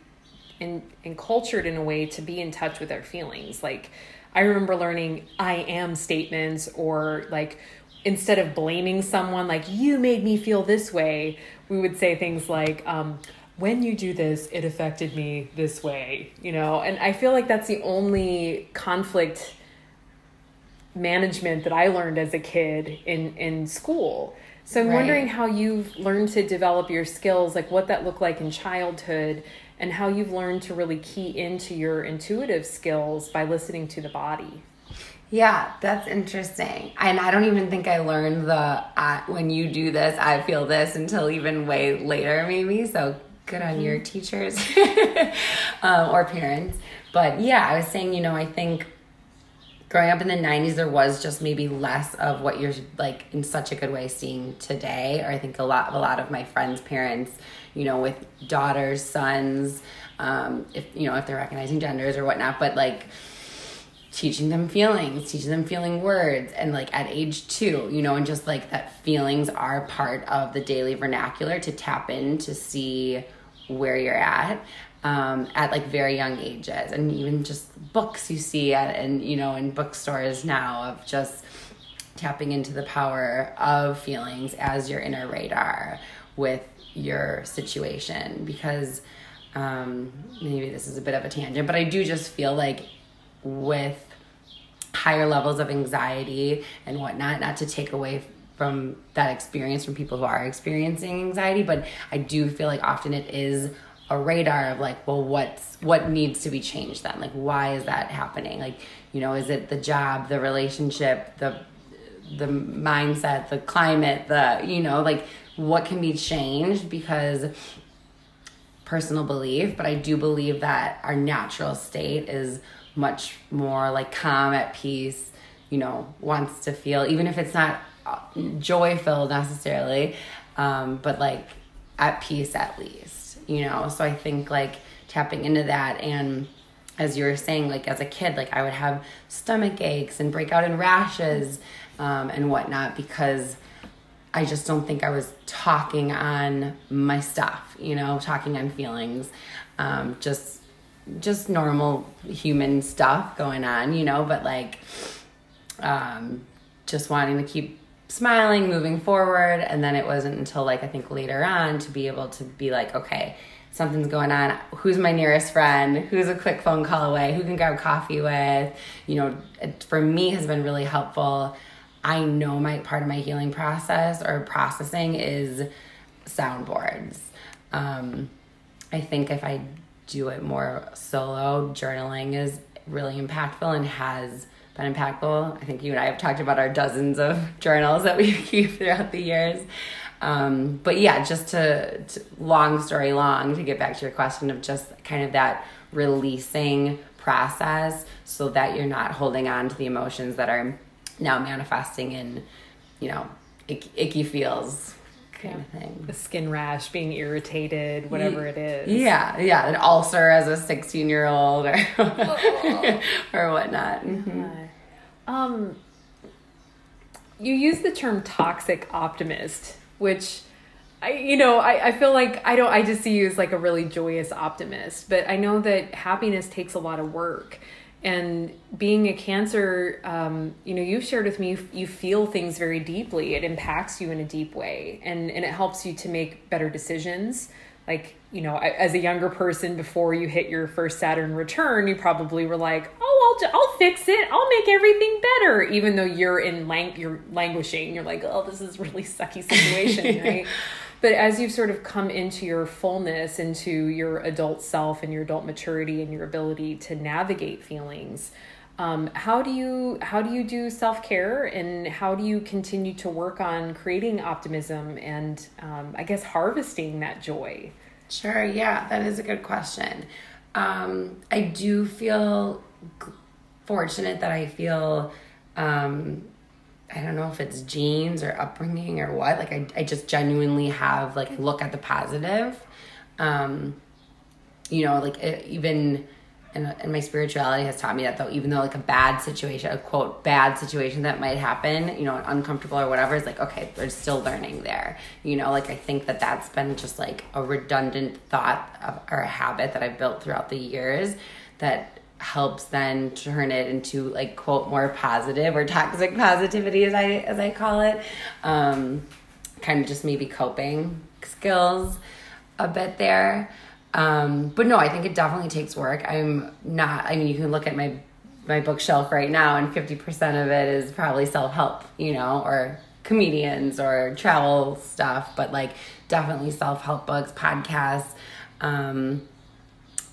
in, encultured in a way to be in touch with our feelings. Like, I remember learning I am statements or like instead of blaming someone like you made me feel this way, we would say things like, um, when you do this, it affected me this way, you know? And I feel like that's the only conflict management that I learned as a kid in, in school. So I'm right. wondering how you've learned to develop your skills, like what that looked like in childhood, and how you've learned to really key into your intuitive skills by listening to the body. Yeah, that's interesting. And I don't even think I learned the uh, when you do this, I feel this until even way later, maybe. So good on your mm-hmm. teachers um, or parents. But yeah, I was saying, you know, I think growing up in the 90s there was just maybe less of what you're like in such a good way seeing today. Or i think a lot of a lot of my friends parents you know with daughters sons um, if you know if they're recognizing genders or whatnot but like teaching them feelings teaching them feeling words. And like at age two you know and just like that feelings are part of the daily vernacular to tap in to see where you're at um, at like very young ages. And even just books you see at and you know in bookstores now of just tapping into the power of feelings as your inner radar with your situation. Because um, maybe this is a bit of a tangent but i do just feel like with higher levels of anxiety and whatnot not to take away from that experience from people who are experiencing anxiety but i do feel like often it is a radar of like well what's what needs to be changed then? Like why is that happening? Like you know is it the job the relationship the the mindset the climate the you know like what can be changed? Because personal belief but i do believe that our natural state is much more like calm at peace you know wants to feel even if it's not uh, joy filled necessarily um, but like at peace at least you know? So i think like tapping into that and as you were saying like as a kid like i would have stomach aches and break out in rashes um, and whatnot because i just don't think i was talking on my stuff you know talking on feelings. Um, just just normal human stuff going on you know? But like um, just wanting to keep smiling, moving forward. And then it wasn't until like I think later on to be able to be like, okay, something's going on. Who's my nearest friend? Who's a quick phone call away? Who can grab coffee with? You know, it, for me has been really helpful. I know my part of my healing process or processing is soundboards. Um, I think if I do it more solo, journaling is really impactful and has been impactful. I think you and I have talked about our dozens of journals that we keep throughout the years. Um, but yeah, just to, to, long story long, to get back to your question of just kind of that releasing process so that you're not holding on to the emotions that are now manifesting in, you know, icky, icky feels kind yeah. of thing. The skin rash, being irritated, whatever it is. Yeah, yeah, an ulcer as a 16 year old or, or whatnot. Mm-hmm. Um, you use the term toxic optimist, which I, you know, I, I feel like I don't, I just see you as like a really joyous optimist, but I know that happiness takes a lot of work. And being a cancer, um, you know, you've shared with me, you, you feel things very deeply. It impacts you in a deep way and, and it helps you to make better decisions like you know as a younger person before you hit your first saturn return you probably were like oh i'll, I'll fix it. I'll make everything better. Even though you're in lang- you're languishing you're like oh this is really sucky situation right? But as you've sort of come into your fullness into your adult self and your adult maturity and your ability to navigate feelings um, how do you how do you do self care and how do you continue to work on creating optimism and um, I guess harvesting that joy? Sure. Yeah, that is a good question. Um, I do feel fortunate that I feel. Um, I don't know if it's genes or upbringing or what. Like I, I just genuinely have like look at the positive. Um, you know, like it, even and, and my spirituality has taught me that though even though like a bad situation a quote bad situation that might happen you know uncomfortable or whatever is like okay there's still learning there you know like i think that that's been just like a redundant thought of, or a habit that i've built throughout the years that helps then turn it into like quote more positive or toxic positivity as I as I call it. Um, kind of just maybe coping skills a bit there. Um, but no, I think it definitely takes work. I'm not. I mean, you can look at my my bookshelf right now, and fifty percent of it is probably self help, you know, or comedians or travel stuff. But like, definitely self help books, podcasts. Um,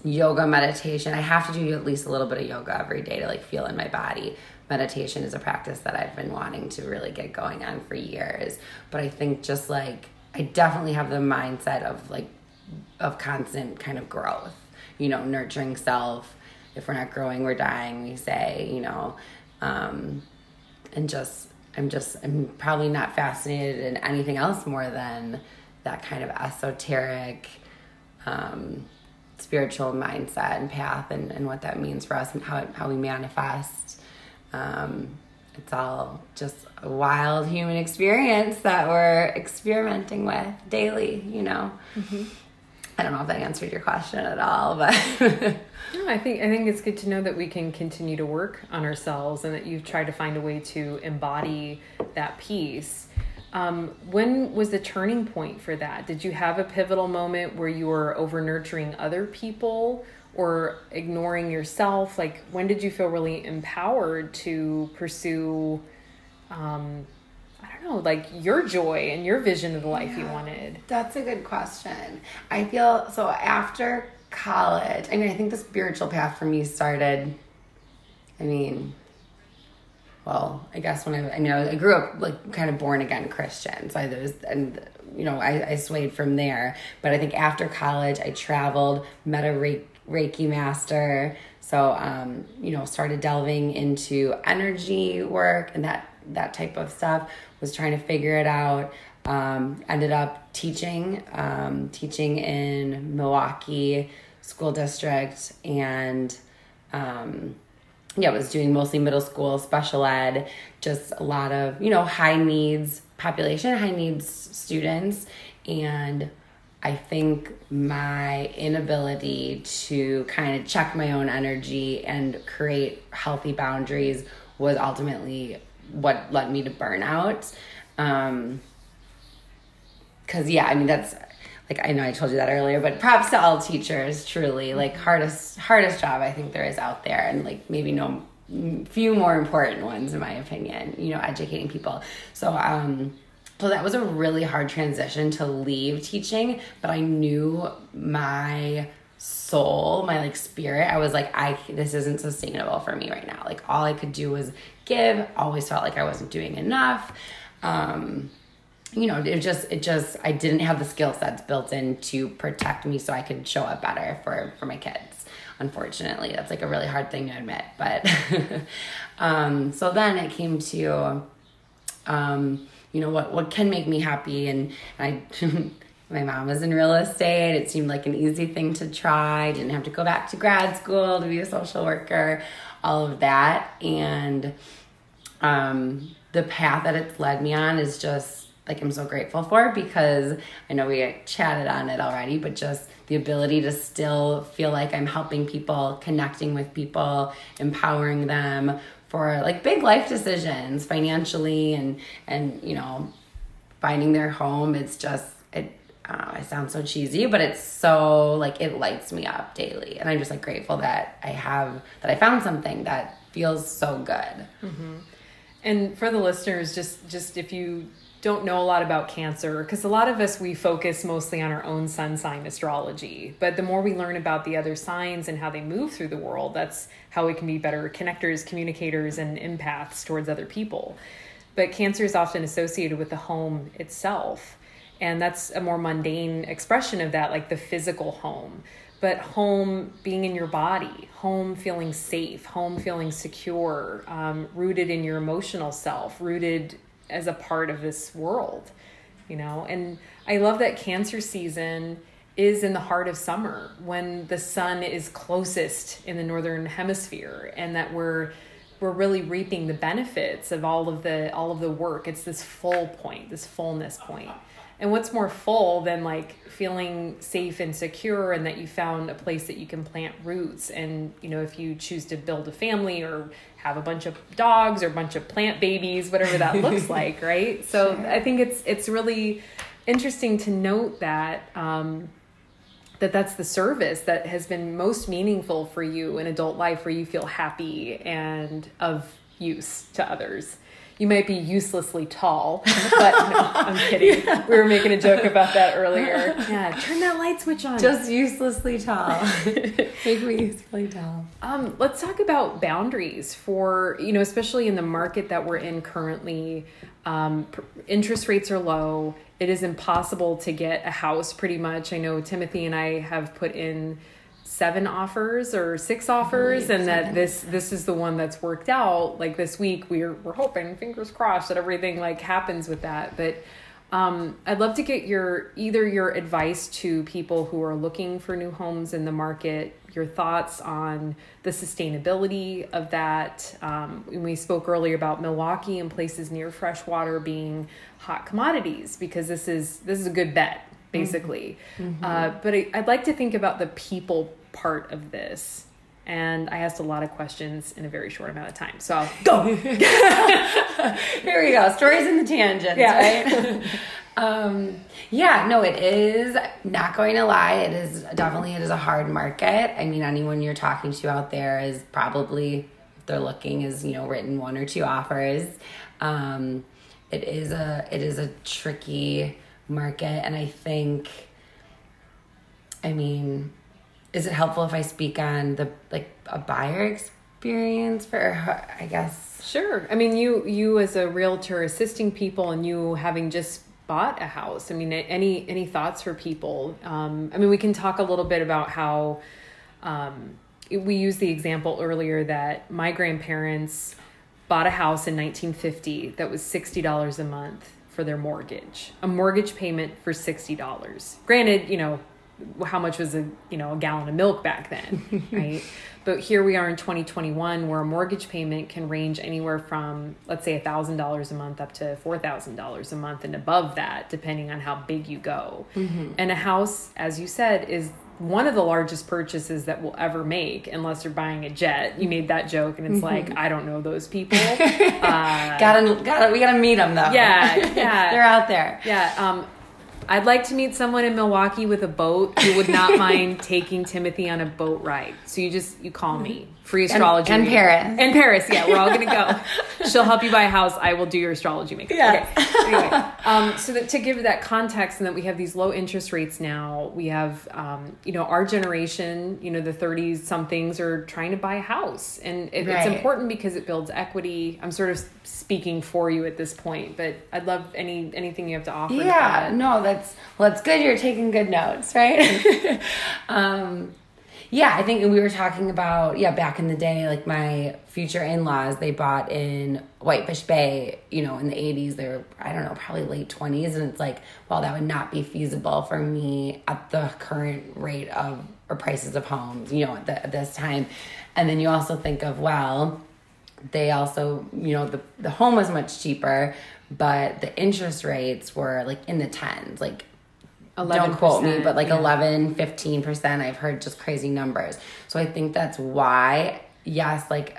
yoga meditation i have to do at least a little bit of yoga every day to like feel in my body meditation is a practice that i've been wanting to really get going on for years but i think just like i definitely have the mindset of like of constant kind of growth you know nurturing self if we're not growing we're dying we say you know um and just i'm just i'm probably not fascinated in anything else more than that kind of esoteric um spiritual mindset and path and, and what that means for us and how, it, how we manifest. Um, it's all just a wild human experience that we're experimenting with daily, you know. Mm-hmm. I don't know if that answered your question at all, but no, I think I think it's good to know that we can continue to work on ourselves and that you've tried to find a way to embody that peace um, when was the turning point for that? Did you have a pivotal moment where you were over nurturing other people or ignoring yourself? Like, when did you feel really empowered to pursue, um, don't know, like your joy and your vision of the life yeah, you wanted? That's a good question. I feel so after college, I mean, I think the spiritual path for me started, I mean, well, I guess when I, I mean, I, grew up like kind of born again Christian. So I was, and, you know, I, I swayed from there. But I think after college, I traveled, met a Reiki master. So, um, you know, started delving into energy work and that, that type of stuff, was trying to figure it out. Um, ended up teaching, um, teaching in Milwaukee School District and, um, yeah, was doing mostly middle school, special ed, just a lot of, you know, high needs population, high needs students. And I think my inability to kind of check my own energy and create healthy boundaries was ultimately what led me to burnout. Um, cause yeah, I mean, that's like, I know I told you that earlier, but props to all teachers, truly like hardest, hardest job I think there is out there. And like maybe no few more important ones in my opinion, you know, educating people. So, um, so that was a really hard transition to leave teaching, but I knew my soul, my like spirit, I was like, I this isn't sustainable for me right now. Like all I could do was give. Always felt like I wasn't doing enough. Um, you know, it just it just I didn't have the skill sets built in to protect me so I could show up better for for my kids. Unfortunately, that's like a really hard thing to admit, but um so then it came to um you know what what can make me happy and I my mom was in real estate. It seemed like an easy thing to try. Didn't have to go back to grad school to be a social worker, all of that. And um, the path that it's led me on is just like I'm so grateful for because I know we chatted on it already, but just the ability to still feel like I'm helping people, connecting with people, empowering them for like big life decisions financially and and you know finding their home it's just it uh, I sound so cheesy, but it's so like it lights me up daily, and I'm just like grateful that I have that I found something that feels so good. Mm-hmm. And for the listeners, just just if you don't know a lot about cancer because a lot of us we focus mostly on our own sun sign astrology. But the more we learn about the other signs and how they move through the world that's how we can be better connectors communicators and empaths towards other people. But cancer is often associated with the home itself. And that's a more mundane expression of that like the physical home but home being in your body home feeling safe home feeling secure um, rooted in your emotional self rooted as a part of this world, you know? And I love that cancer season is in the heart of summer when the sun is closest in the northern hemisphere and that we're we're really reaping the benefits of all of the all of the work it's this full point this fullness point and what's more full than like feeling safe and secure and that you found a place that you can plant roots? And you know if you choose to build a family or have a bunch of dogs or a bunch of plant babies whatever that looks like right? So sure. i think it's it's really interesting to note that um, that that's the service that has been most meaningful for you in adult life where you feel happy and of use to others you might be uselessly tall, but no, I'm kidding. Yeah. We were making a joke about that earlier. Yeah, turn that light switch on. Just uselessly tall. Make me uselessly tall. Um, let's talk about boundaries for, you know, especially in the market that we're in currently. Um, interest rates are low. It is impossible to get a house pretty much. I know Timothy and I have put in seven offers or six offers and that this this is the one that's worked out like this week we're we're hoping fingers crossed that everything like happens with that but um, I'd love to get your either your advice to people who are looking for new homes in the market, your thoughts on the sustainability of that. Um, we spoke earlier about Milwaukee and places near freshwater being hot commodities because this is this is a good bet basically. Mm-hmm. Uh, but I, I'd like to think about the people part of this and I asked a lot of questions in a very short amount of time. So I'll go. Here we go. Stories in the tangents, yeah. right? um, yeah, no, it is not going to lie. It is definitely it is a hard market. I mean, anyone you're talking to out there is probably if they're looking is you know written one or two offers. Um, it is a it is a tricky market, and I think. I mean, is it helpful if I speak on the like a buyer experience for I guess Sure. I mean you you as a realtor assisting people and you having just bought a house. I mean any any thoughts for people? Um, I mean we can talk a little bit about how um, we used the example earlier that my grandparents bought a house in 1950 that was $60 a month for their mortgage. A mortgage payment for $60. Granted, you know, how much was a you know a gallon of milk back then right? But here we are in 2021 where a mortgage payment can range anywhere from let's say $1000 a month up to $4000 a month and above that depending on how big you go. Mm-hmm. and a house as you said is one of the largest purchases that we'll ever make unless you're buying a jet. You made that joke and it's mm-hmm. like i don't know those people. Uh, gotta gotta we gotta meet them though. Yeah yeah. They're out there. Yeah um I'd like to meet someone in Milwaukee with a boat who would not mind taking Timothy on a boat ride. So you just you call me free astrology and, and Paress and Paress. Yeah, we're all gonna go. She'll help you buy a house. I will do your astrology makeup. Yeah. Okay. Anyway, um, so that to give that context, and that we have these low interest rates now. We have, um, you know, our generation, you know, the 30s somethings are trying to buy a house, and it, right. it's important because it builds equity. I'm sort of speaking for you at this point, but I'd love any anything you have to offer. Yeah, no, well, that's good. You're taking good notes, right? um, yeah, I think we were talking about yeah back in the day, like my future in laws, they bought in Whitefish Bay, you know, in the eighties. They were I don't know, probably late twenties, and it's like, well, that would not be feasible for me at the current rate of or prices of homes, you know, at, the, at this time. And then you also think of well, they also you know the the home was much cheaper, but the interest rates were like in the tens, like 11%, don't quote me, but like yeah. 11, 15%. I've heard just crazy numbers. So I think that's why, yes, like,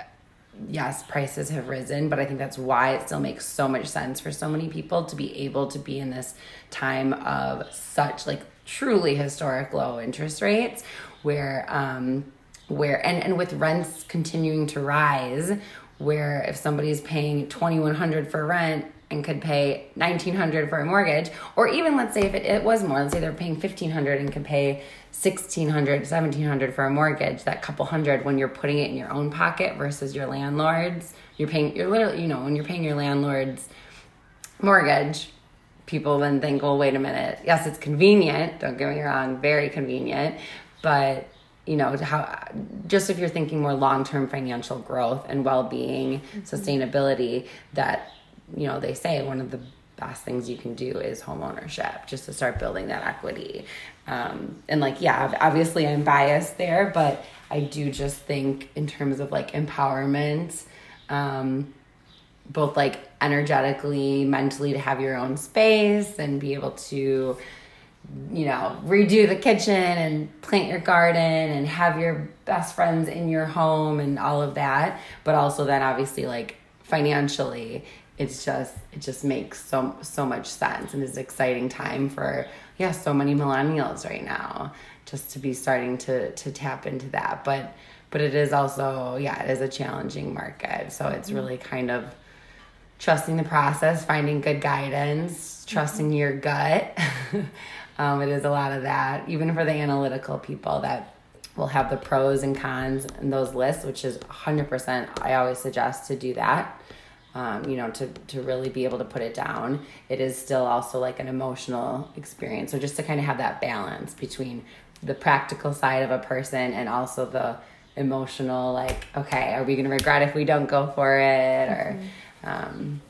yes, prices have risen, but I think that's why it still makes so much sense for so many people to be able to be in this time of such like truly historic low interest rates where, um, where, and, and with rents continuing to rise, where if somebody's paying 2100 for rent and could pay 1900 for a mortgage or even let's say if it, it was more let's say they're paying 1500 and could pay 1600 1700 for a mortgage that couple hundred when you're putting it in your own pocket versus your landlord's you're paying you're literally you know when you're paying your landlord's mortgage people then think well wait a minute yes it's convenient don't get me wrong very convenient but you know how just if you're thinking more long-term financial growth and well-being mm-hmm. sustainability that you know, they say one of the best things you can do is home ownership just to start building that equity. Um, and like, yeah, obviously I'm biased there, but I do just think in terms of like empowerment, um, both like energetically, mentally to have your own space and be able to you know, redo the kitchen and plant your garden and have your best friends in your home and all of that. But also then obviously like financially, it's just it just makes so so much sense and it's an exciting time for yeah, so many millennials right now just to be starting to to tap into that. But but it is also yeah, it is a challenging market. So it's mm-hmm. really kind of trusting the process, finding good guidance, trusting mm-hmm. your gut. Um, it is a lot of that, even for the analytical people that will have the pros and cons in those lists, which is 100%. I always suggest to do that. Um, you know, to, to really be able to put it down. It is still also like an emotional experience. So just to kind of have that balance between the practical side of a person and also the emotional, like, okay, are we going to regret if we don't go for it? Or mm-hmm. um,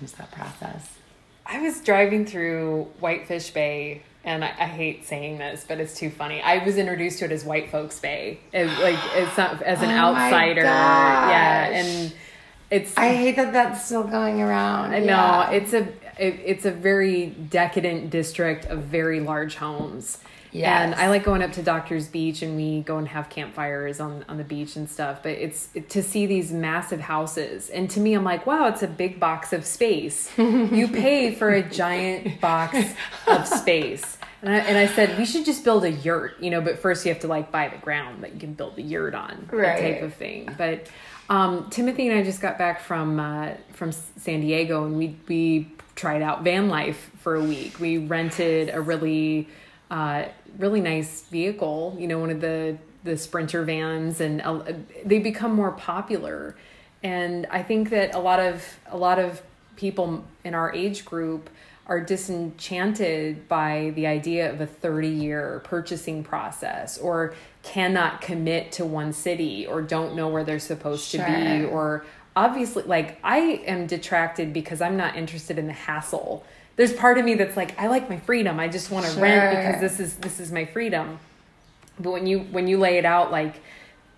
just that process. I was driving through Whitefish Bay and I, I, hate saying this, but it's too funny. I was introduced to it as White Folks Bay, as, like as, as an oh outsider. Yeah, and it's. I hate that that's still going around. I know yeah. it's a it, it's a very decadent district of very large homes. Yes. And I like going up to Doctor's Beach and we go and have campfires on, on the beach and stuff. But it's it, to see these massive houses. And to me, I'm like, wow, it's a big box of space. you pay for a giant box of space. And I, and I said, we should just build a yurt, you know, but first you have to like buy the ground that you can build the yurt on, right. that type of thing. But um, Timothy and I just got back from uh, from San Diego and we, we tried out van life for a week. We rented a really uh, really nice vehicle, you know, one of the the sprinter vans, and uh, they become more popular. And I think that a lot of a lot of people in our age group are disenchanted by the idea of a 30 year purchasing process or cannot commit to one city or don't know where they're supposed sure. to be or obviously like I am detracted because I'm not interested in the hassle there's part of me that's like I like my freedom. I just want to sure. rent because this is this is my freedom. But when you when you lay it out like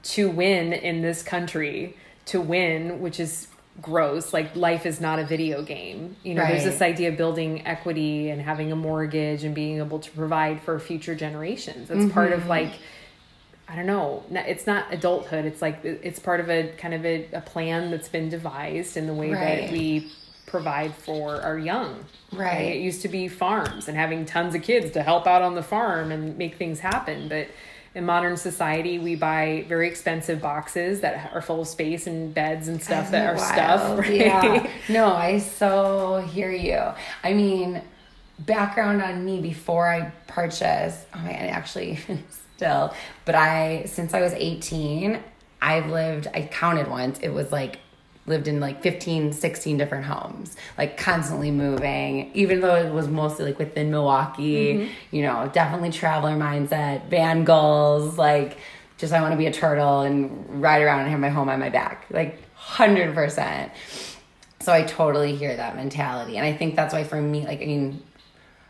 to win in this country, to win, which is gross, like life is not a video game. You know, right. there's this idea of building equity and having a mortgage and being able to provide for future generations. it's mm-hmm. part of like I don't know. It's not adulthood. It's like it's part of a kind of a, a plan that's been devised in the way right. that we provide for our young. Right. right. It used to be farms and having tons of kids to help out on the farm and make things happen. But in modern society, we buy very expensive boxes that are full of space and beds and stuff Isn't that are wild? stuff. Right? Yeah. No, I so hear you. I mean, background on me before I purchased, oh my, actually still, but I, since I was 18, I've lived, I counted once, it was like lived in like 15 16 different homes like constantly moving even though it was mostly like within milwaukee mm-hmm. you know definitely traveler mindset van goals like just i want to be a turtle and ride around and have my home on my back like 100% so i totally hear that mentality and i think that's why for me like i mean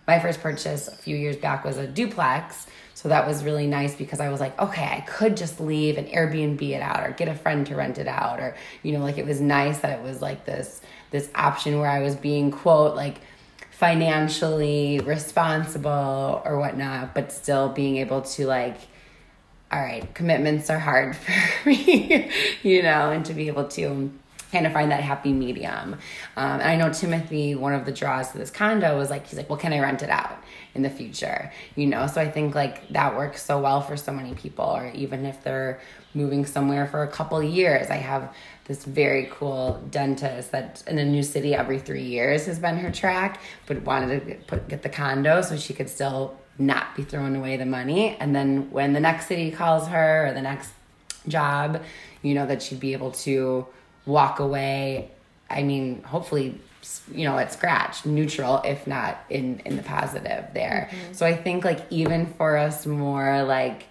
my first purchase a few years back was a duplex so that was really nice because I was like, okay, I could just leave and Airbnb it out or get a friend to rent it out or you know, like it was nice that it was like this this option where I was being quote like financially responsible or whatnot, but still being able to like all right, commitments are hard for me, you know, and to be able to kind of find that happy medium. Um, and I know Timothy, one of the draws to this condo was like, he's like, well, can I rent it out in the future? You know, so I think like that works so well for so many people, or even if they're moving somewhere for a couple years. I have this very cool dentist that in a new city every three years has been her track, but wanted to put, get the condo so she could still not be throwing away the money. And then when the next city calls her or the next job, you know, that she'd be able to walk away i mean hopefully you know at scratch neutral if not in in the positive there mm-hmm. so i think like even for us more like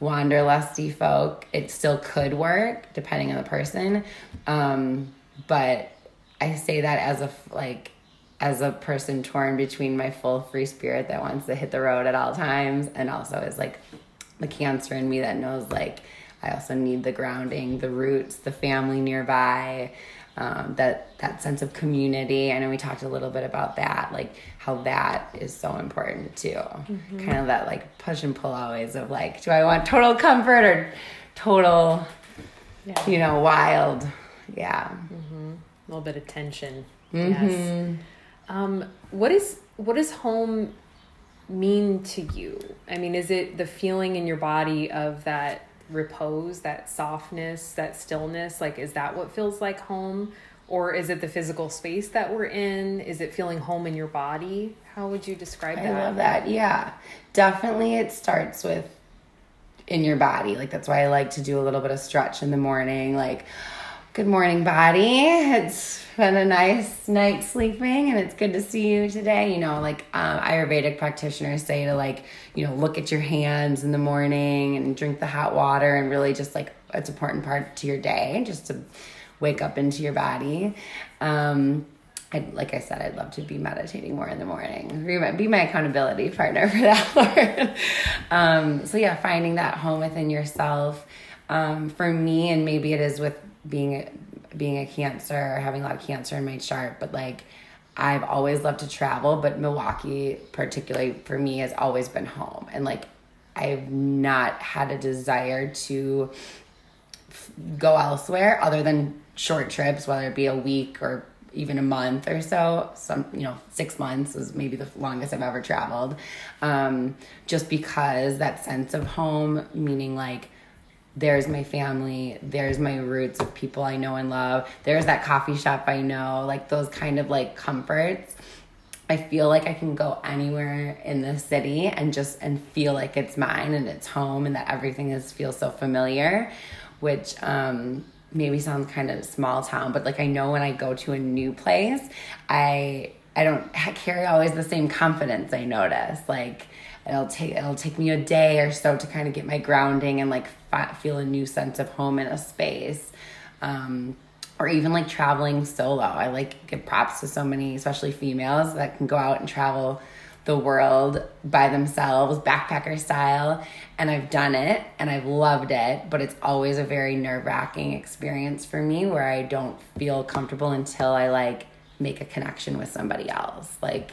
wanderlusty folk it still could work depending on the person um but i say that as a like as a person torn between my full free spirit that wants to hit the road at all times and also is like the cancer in me that knows like I also need the grounding, the roots, the family nearby. Um, that that sense of community. I know we talked a little bit about that, like how that is so important too. Mm-hmm. Kind of that like push and pull always of like, do I want total comfort or total, yeah. you know, wild? Yeah, mm-hmm. a little bit of tension. Mm-hmm. Yes. Um, what is what does home mean to you? I mean, is it the feeling in your body of that repose, that softness, that stillness? Like, is that what feels like home? Or is it the physical space that we're in? Is it feeling home in your body? How would you describe that? I love that. Yeah. Definitely it starts with in your body. Like that's why I like to do a little bit of stretch in the morning. Like, good morning, body. It's been a nice night sleeping and it's good to see you today. You know, like um, Ayurvedic practitioners say to like, you know, look at your hands in the morning and drink the hot water and really just like it's important part to your day just to wake up into your body. Um, I, like I said, I'd love to be meditating more in the morning. Be my, be my accountability partner for that, um, so yeah, finding that home within yourself. Um, for me, and maybe it is with being being a cancer, having a lot of cancer in my chart, but like I've always loved to travel, but Milwaukee, particularly for me, has always been home. And like I've not had a desire to f- go elsewhere other than short trips, whether it be a week or even a month or so. Some, you know, six months is maybe the longest I've ever traveled. Um, just because that sense of home, meaning like there's my family, there's my roots of people I know and love, there's that coffee shop I know, like those kind of like comforts. I feel like I can go anywhere in the city and just and feel like it's mine and it's home and that everything is feels so familiar, which um maybe sounds kind of small town, but like I know when I go to a new place, I I don't carry always the same confidence I notice. Like it'll take it'll take me a day or so to kind of get my grounding and like feel a new sense of home in a space. Um, or even like traveling solo. I like give props to so many especially females that can go out and travel the world by themselves backpacker style. And i've done it and i've loved it but it's always a very nerve-wracking experience for me where i don't feel comfortable until i like make a connection with somebody else. Like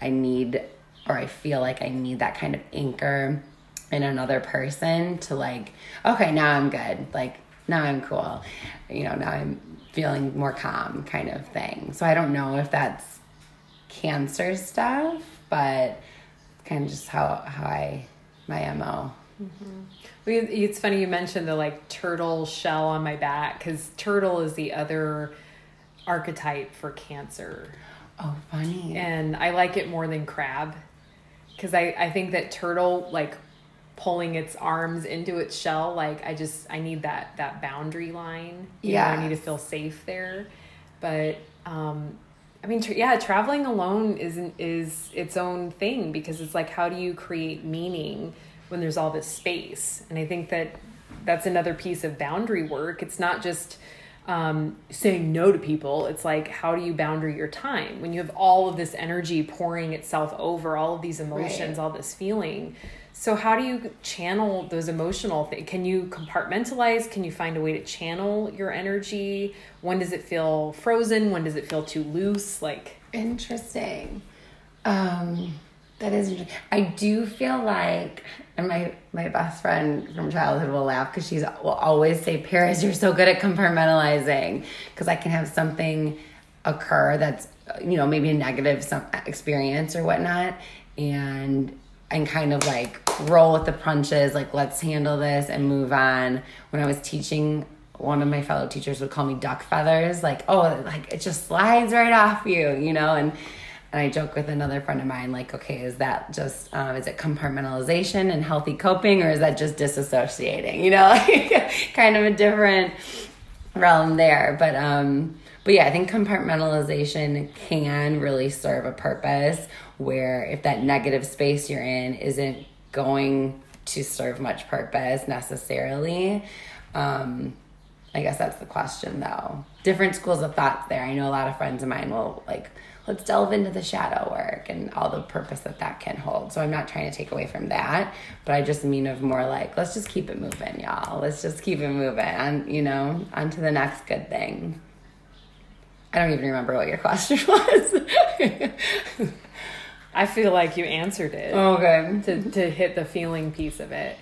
i need or I feel like I need that kind of anchor in another person to like, okay, now I'm good. Like, now I'm cool. You know, now I'm feeling more calm kind of thing. So I don't know if that's cancer stuff, but kind of just how, how I, my MO. Mm-hmm. It's funny you mentioned the like turtle shell on my back because turtle is the other archetype for cancer. Oh, funny. And I like it more than crab because I, I think that turtle like pulling its arms into its shell like i just i need that that boundary line. Yeah i need to feel safe there. But um i mean tra- yeah traveling alone isn't is its own thing because it's like how do you create meaning when there's all this space? And i think that that's another piece of boundary work. It's not just um, saying no to people. It's like, how do you boundary your time when you have all of this energy pouring itself over all of these emotions, right. all this feeling? So, how do you channel those emotional things? Can you compartmentalize? Can you find a way to channel your energy? When does it feel frozen? When does it feel too loose? Like, interesting. Um, that is interesting. I do feel like, and my my best friend from childhood will laugh because she's will always say, "Paress, you're so good at compartmentalizing." Because I can have something occur that's you know maybe a negative some experience or whatnot, and and kind of like roll with the punches. Like let's handle this and move on. When I was teaching one of my fellow teachers would call me duck feathers like oh like it just slides right off you you know and and I joke with another friend of mine, like, okay, is that just, um, is it compartmentalization and healthy coping, or is that just disassociating? You know, like kind of a different realm there. But, um, but yeah, I think compartmentalization can really serve a purpose where if that negative space you're in isn't going to serve much purpose necessarily, um, I guess that's the question though. Different schools of thought there. I know a lot of friends of mine will like let's delve into the shadow work and all the purpose that that can hold. So I'm not trying to take away from that, but I just mean of more like let's just keep it moving, y'all. Let's just keep it moving, and you know, on to the next good thing. I don't even remember what your question was. I feel like you answered it. okay. To, to hit the feeling piece of it.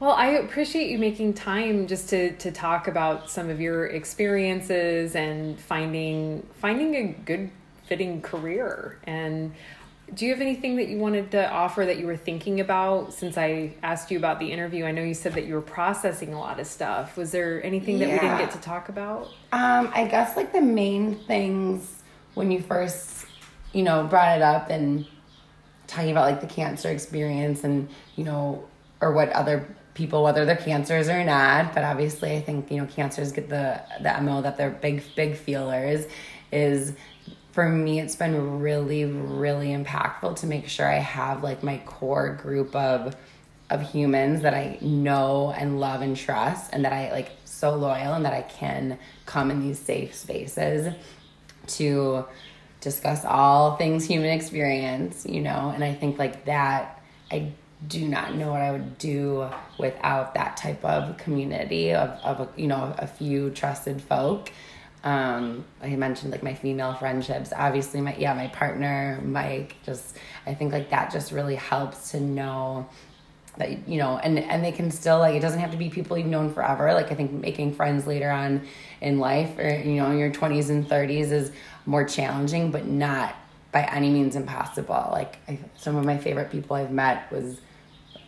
Well, I appreciate you making time just to, to talk about some of your experiences and finding finding a good fitting career. And do you have anything that you wanted to offer that you were thinking about since I asked you about the interview? I know you said that you were processing a lot of stuff. Was there anything that we didn't get to talk about? Um, I guess like the main things when you first, you know, brought it up and talking about like the cancer experience and, you know, or what other people, whether they're cancers or not, but obviously I think, you know, cancers get the the MO that they're big, big feelers is for me it's been really, really impactful to make sure I have like my core group of of humans that I know and love and trust and that I like so loyal and that I can come in these safe spaces to discuss all things human experience, you know, and I think like that I do not know what I would do without that type of community of, of a, you know, a few trusted folk. Um, I mentioned like my female friendships, obviously my, yeah, my partner, Mike, just, I think like that just really helps to know that you know and and they can still like it doesn't have to be people you've known forever. Like i think making friends later on in life or you know in your 20s and 30s is more challenging but not by any means impossible. Like I, some of my favorite people i've met was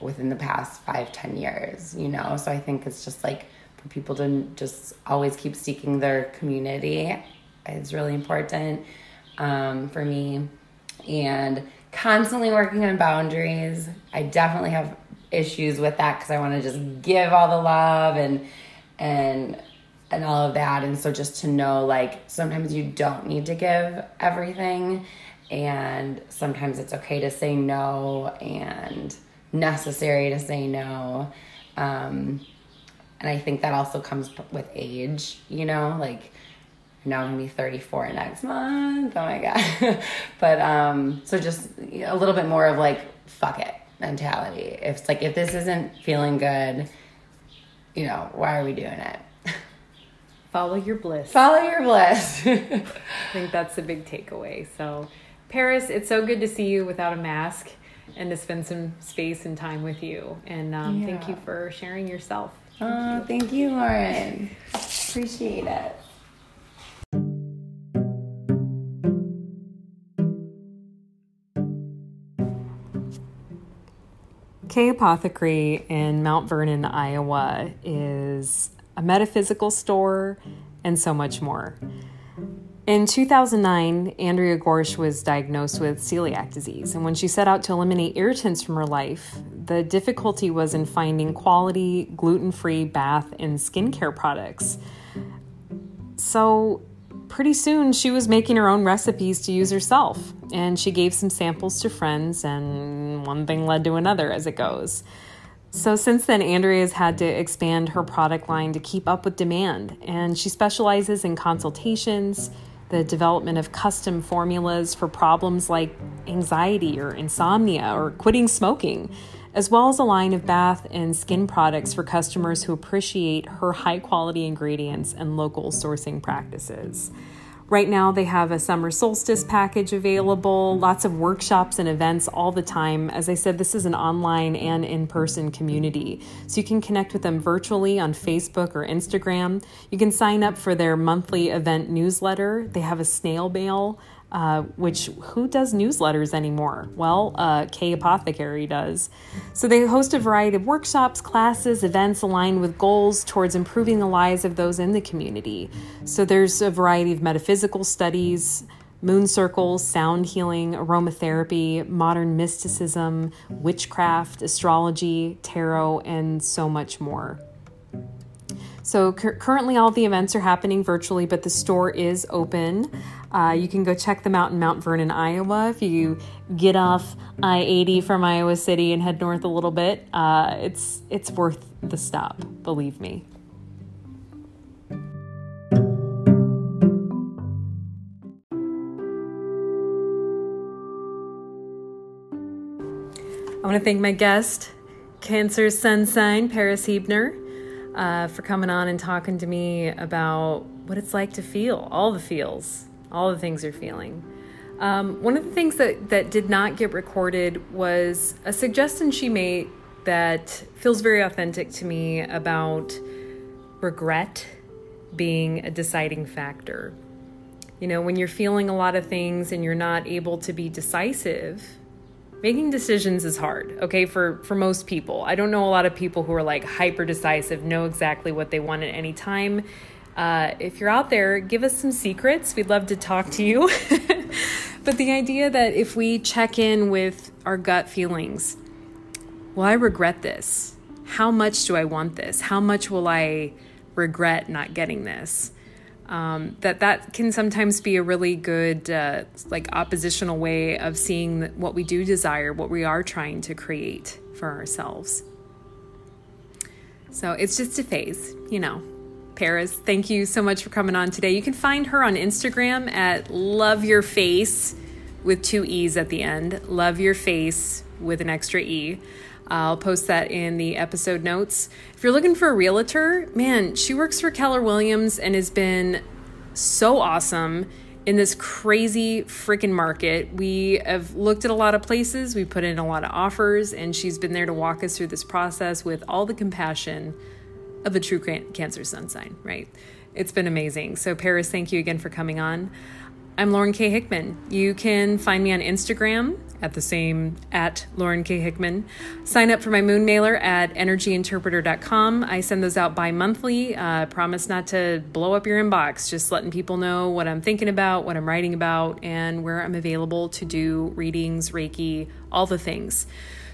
within the past five ten years you know? So i think it's just like for people to just always keep seeking their community is really important um, for me and constantly working on boundaries. I definitely have issues with that because I want to just give all the love and and and all of that. And so just to know like sometimes you don't need to give everything and sometimes it's okay to say no and necessary to say no. Um, and I think that also comes with age, you know, like now I'm gonna be 34 next month. Oh my god. but um so just a little bit more of like fuck it mentality. If it's like if this isn't feeling good, you know, why are we doing it? Follow your bliss. Follow your bliss. I think that's the big takeaway. So, Paress, it's so good to see you without a mask and to spend some space and time with you. And um, thank you for sharing yourself. Oh, thank you, Lauren. Appreciate it. Kae Apothecary in Mount Vernon, Iowa is a metaphysical store and so much more. In 2009, Andrea Gorsh was diagnosed with celiac disease, and when she set out to eliminate irritants from her life, the difficulty was in finding quality, gluten free bath and skincare products. So, pretty soon, she was making her own recipes to use herself, and she gave some samples to friends, and one thing led to another as it goes. So, since then, Andrea has had to expand her product line to keep up with demand, and she specializes in consultations, the development of custom formulas for problems like anxiety or insomnia or quitting smoking, as well as a line of bath and skin products for customers who appreciate her high quality ingredients and local sourcing practices. Right now, they have a summer solstice package available, lots of workshops and events all the time. As I said, this is an online and in person community. So you can connect with them virtually on Facebook or Instagram. You can sign up for their monthly event newsletter. They have a snail mail. Uh, which who does newsletters anymore? Well, uh, Kae Apothecary does. So they host a variety of workshops, classes, events aligned with goals towards improving the lives of those in the community. So there's a variety of metaphysical studies, moon circles, sound healing, aromatherapy, modern mysticism, witchcraft, astrology, tarot, and so much more. So cur- currently, all the events are happening virtually, but the store is open. Uh, you can go check them out in Mount Vernon, Iowa. If you get off I eighty from Iowa City and head north a little bit, uh, it's it's worth the stop. Believe me. I want to thank my guest, Cancer Sun Sign, Paress Huebner, uh, for coming on and talking to me about what it's like to feel all the feels all the things you're feeling. Um, one of the things that, that did not get recorded was a suggestion she made that feels very authentic to me about regret being a deciding factor. You know, when you're feeling a lot of things and you're not able to be decisive, making decisions is hard, okay, for, for most people. I don't know a lot of people who are like hyper decisive, know exactly what they want at any time. Uh, if you're out there, give us some secrets. We'd love to talk to you. but the idea that if we check in with our gut feelings, will I regret this? How much do I want this? How much will I regret not getting this? Um, that that can sometimes be a really good uh, like oppositional way of seeing what we do desire, what we are trying to create for ourselves. So it's just a phase, you know. Paress, thank you so much for coming on today. You can find her on Instagram at Love Your Face with two E's at the end. Love Your Face with an extra E. I'll post that in the episode notes. If you're looking for a realtor, man, she works for Keller Williams and has been so awesome in this crazy freaking market. We have looked at a lot of places, we put in a lot of offers, and she's been there to walk us through this process with all the compassion of a true cancer sun sign, right? It's been amazing. So, Paress, thank you again for coming on. I'm Lauren K. Hickman. You can find me on Instagram at the same at Lauren K. Hickman. Sign up for my moon mailer at energyinterpreter.com. I send those out bi monthly. Uh, promise not to blow up your inbox, just letting people know what I'm thinking about, what I'm writing about, and where I'm available to do readings, Reiki, all the things.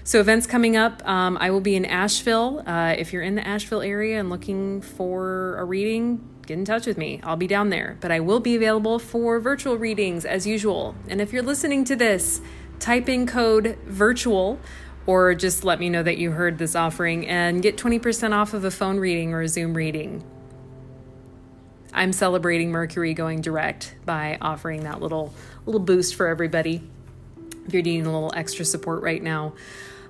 So, events coming up. Um, I will be in Asheville. Uh, if you're in the Asheville area and looking for a reading, get in touch with me. I'll be down there, but I will be available for virtual readings as usual. And if you're listening to this, type in code virtual or just let me know that you heard this offering and get 20% off of a phone reading or a Zoom reading. I'm celebrating Mercury going direct by offering that little little boost for everybody. If you're needing a little extra support right now,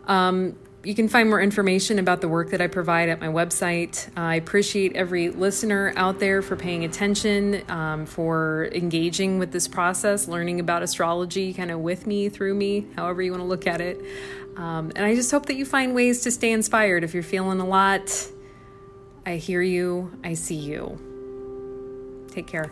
um, you can find more information about the work that I provide at my website. I appreciate every listener out there for paying attention, um, for engaging with this process, learning about astrology kind of with me, through me, however you want to look at it. Um, and I just hope that you find ways to stay inspired. If you're feeling a lot, I hear you, I see you. Take care.